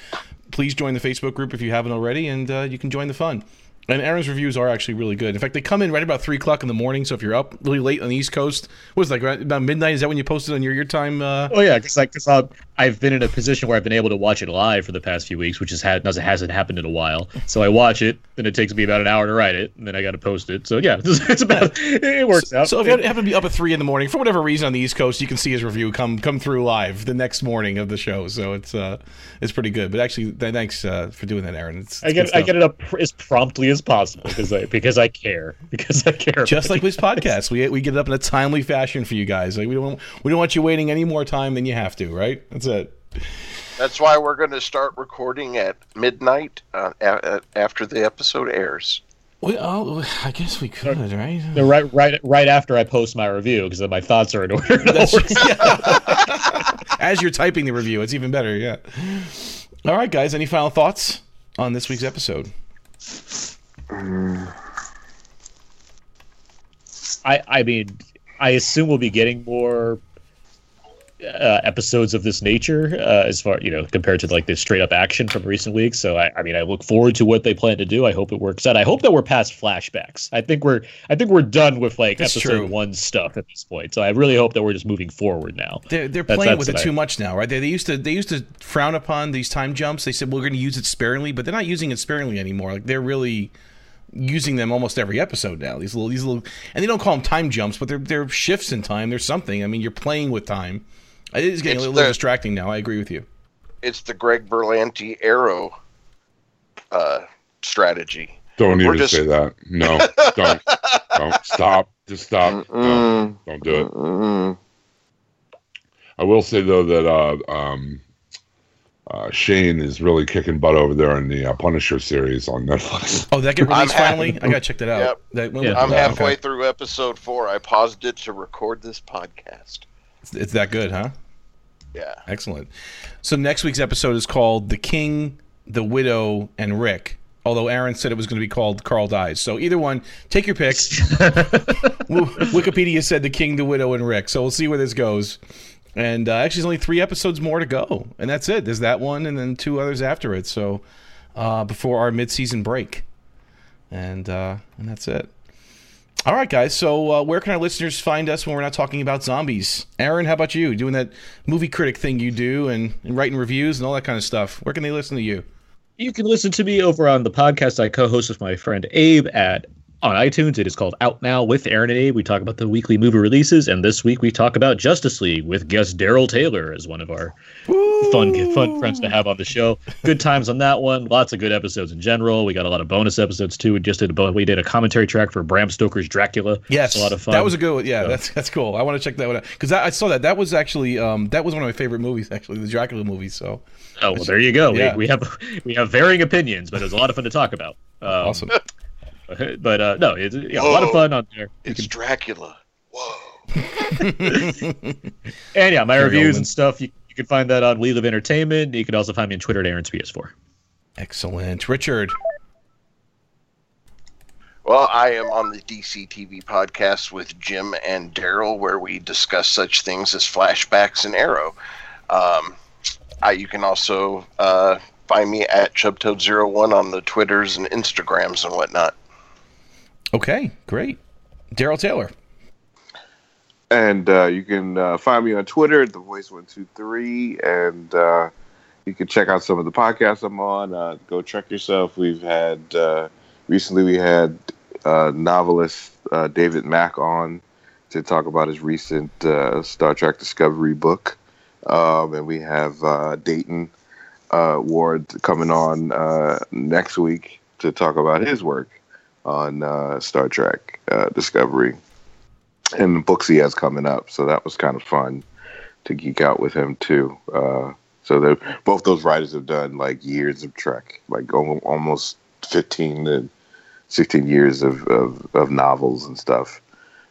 Please join the Facebook group if you haven't already, and uh, you can join the fun. And Aaron's reviews are actually really good. In fact, they come in right about three o'clock in the morning. So if you're up really late on the East Coast, it, like right about midnight? Is that when you posted on your your time? Uh, Oh yeah, because like, cause, uh, I've been in a position where I've been able to watch it live for the past few weeks, which has had hasn't happened in a while. So I watch it, then it takes me about an hour to write it, and then I got to post it. So yeah, it's, it's about it works out. So if you happen to be up at three in the morning for whatever reason on the East Coast, you can see his review come come through live the next morning of the show. So it's uh it's pretty good. But actually, thanks uh, for doing that, Aaron. It's, I get I get it up pr- as promptly as possible because I because I care because I care. just like this podcast. We we get it up in a timely fashion for you guys. Like we don't we don't want you waiting any more time than you have to. Right? That's it. That's why we're going to start recording at midnight uh, a- a- after the episode airs. Well, oh, I guess we could, right? No, right, right, right after I post my review, because my thoughts are in order. That's- As you're typing the review, it's even better. Yeah. All right, guys. Any final thoughts on this week's episode? I I mean, I assume we'll be getting more uh, episodes of this nature uh, as far you know compared to like the straight up action from recent weeks. So I, I mean, I look forward to what they plan to do. I hope it works out. I hope that we're past flashbacks. I think we're I think we're done with like That's episode true. one stuff at this point. So I really hope that we're just moving forward now. They're, they're That's- playing that's with it I- too much now, right? They, they used to they used to frown upon these time jumps. They said we're going to use it sparingly, but they're not using it sparingly anymore. Like they're really using them almost every episode now. These little these little and they don't call them time jumps, but they're they're shifts in time. There's something. I mean, you're playing with time. It is getting It's a little the- distracting now. I agree with you. It's the Greg Berlanti arrow uh, strategy. Don't We're even just- say that. No, don't. don't. Stop. Just stop. No, Mm, don't do it. mm, I will say though that uh, um, uh, Shane is really kicking butt over there in the uh, Punisher series on Netflix. Oh, that get I'm released happy. finally? I gotta check that out. Yep. That, when- Yeah. I'm okay. halfway through episode four. I paused it to record this podcast. It's, it's that good, huh? Yeah. Excellent. So next week's episode is called "The King, the Widow, and Rick." Although Aaron said it was going to be called "Carl Dies," so either one, take your pick. Wikipedia said "The King, the Widow, and Rick," so we'll see where this goes. And uh, actually, there's only three episodes more to go, and that's it. There's that one, and then two others after it. So uh, before our mid-season break, and uh, and that's it. All right, guys. So, uh, where can our listeners find us when we're not talking about zombies? Aaron, how about you? Doing that movie critic thing you do and, and writing reviews and all that kind of stuff. Where can they listen to you? You can listen to me over on the podcast I co-host with my friend Abe at on iTunes. It is called Out Now with Aaron and Abe. We talk about the weekly movie releases, and this week we talk about Justice League with guest Daryl Taylor as one of our fun fun friends to have on the show. Good times on that one. Lots of good episodes in general. We got a lot of bonus episodes too. We just did a we did a commentary track for Bram Stoker's Dracula. Yes, It's a lot of fun. That was a good one. Yeah, So- that's that's cool. I want to check that one out because I saw that. That was actually um, that was one of my favorite movies. Actually, the Dracula movie. So Oh well, there you go. Yeah. We, we have we have varying opinions, but it was a lot of fun to talk about. Um, awesome. But uh, no, it's yeah, a lot of fun on there. You It's can Dracula. Whoa. And yeah, my Gary reviews Oldman. and stuff, you, you can find that on We Live Entertainment. You can also find me on Twitter at Aaron's PS4. Excellent, Richard. Well, I am on the DC TV podcast with Jim and Daryl, where we discuss such things as flashbacks and Arrow. Um, I, you can also uh, find me at Chubtoad01 on the Twitters and Instagrams and whatnot. Okay, great. Daryl Taylor. And uh, you can uh, find me on Twitter at the voice one two three, and uh, you can check out some of the podcasts I'm on. Uh, go check yourself. We've had uh, recently we had uh, novelist David Mack on to talk about his recent Star Trek Discovery book, um, and we have Dayton Ward coming on next week to talk about his work on uh, Star Trek uh, Discovery and the books he has coming up. So that was kind of fun to geek out with him too. Uh, so both those writers have done like years of Trek, like al- almost fifteen to sixteen years of, of, of novels and stuff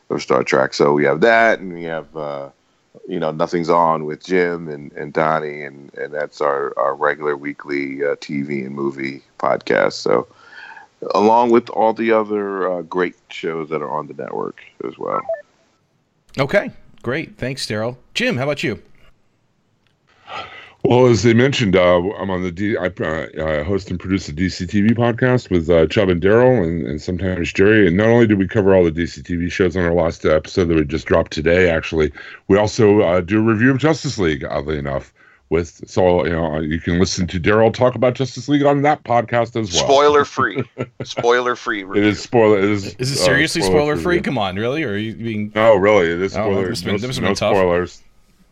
of Star Trek. So we have that, and we have uh, you know Nothing's On with Jim and, and Donnie, and, and that's our our regular weekly uh, TV and movie podcast. So along with all the other uh, great shows that are on the network as well. Okay, great. Thanks, Daryl. Jim, how about you? Well, as they mentioned, uh, I'm on the D. I uh, I host and produce the DC TV podcast with uh, Chubb and Daryl, and, and sometimes Jerry. And not only do we cover all the DC TV shows on our last episode that we just dropped today, actually, we also uh, do a review of Justice League. Oddly enough, with so you know you can listen to Daryl talk about Justice League on that podcast as well. Spoiler free. Spoiler free. It is spoiler. It is. Is it uh, seriously spoiler free? free. Come on, really? Or are you being No, really, it is Oh, spoilers. this been- no no been tough. spoilers.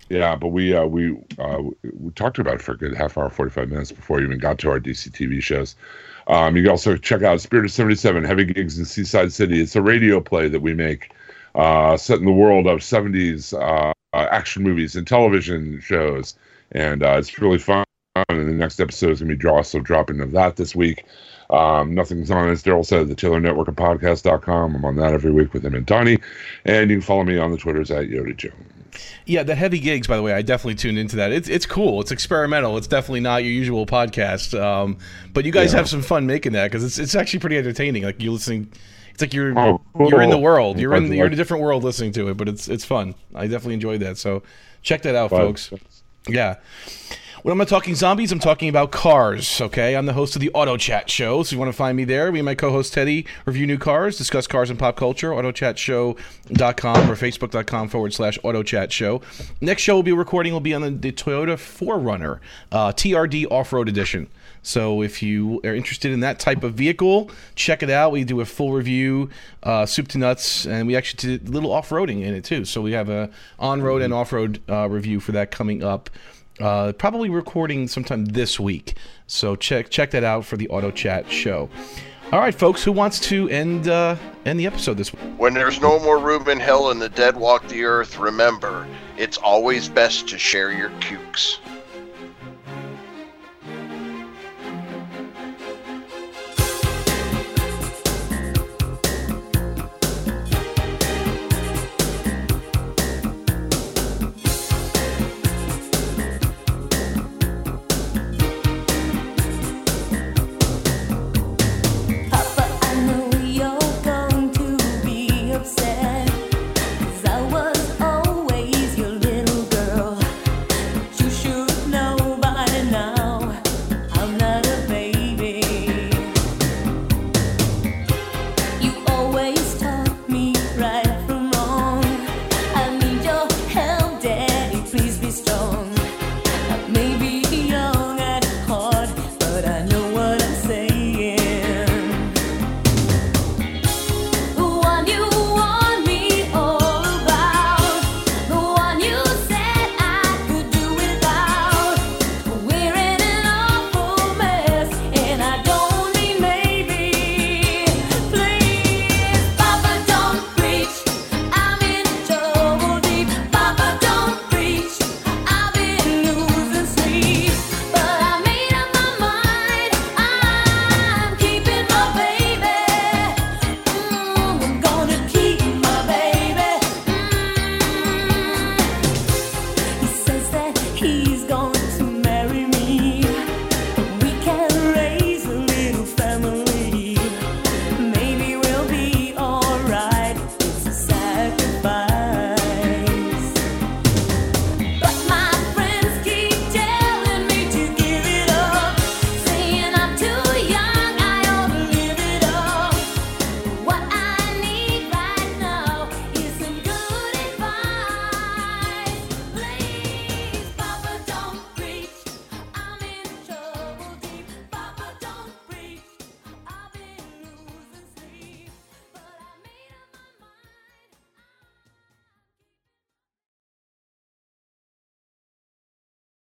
Yeah, but we uh, we uh, we talked about it for a good half hour, forty five minutes before we even got to our DC TV shows. Um, you can also check out Spirit of seventy seven, Heavy Gigs in Seaside City. It's a radio play that we make, uh, set in the world of seventies uh, uh, action movies and television shows, and uh, it's really fun. And the next episode is going to be draw, so dropping of that this week. Um, Nothing's on, as Daryl said, the Taylor Network of Podcast.com. I'm on that every week with him and Donnie. And you can follow me on the Twitters at Yoda Jones. Yeah, the heavy gigs. By the way, I definitely tuned into that. It's it's cool. It's experimental. It's definitely not your usual podcast. Um, but you guys Yeah. have some fun making that because it's it's actually pretty entertaining. Like you listening, it's like you're Oh, you're in the world. You're in you you're in a different world listening to it. But it's it's fun. I definitely enjoyed that. So check that out, folks. Yeah. When I'm not talking zombies, I'm talking about cars, okay? I'm the host of the Auto Chat Show, so you want to find me there. Me and my co host Teddy review new cars, discuss cars and pop culture, autochatshow.com or facebook.com forward slash Auto Chat Show. Next show we'll be recording will be on the, the Toyota 4Runner uh, TRD Off Road Edition. So if you are interested in that type of vehicle, check it out. We do a full review, uh, soup to nuts, and we actually did a little off-roading in it too. So we have a on-road and off-road uh, review for that coming up. Uh, probably recording sometime this week. So check check that out for the Auto Chat show. All right, folks, who wants to end uh, end the episode this week? When there's no more room in hell and the dead walk the earth, remember, it's always best to share your cukes.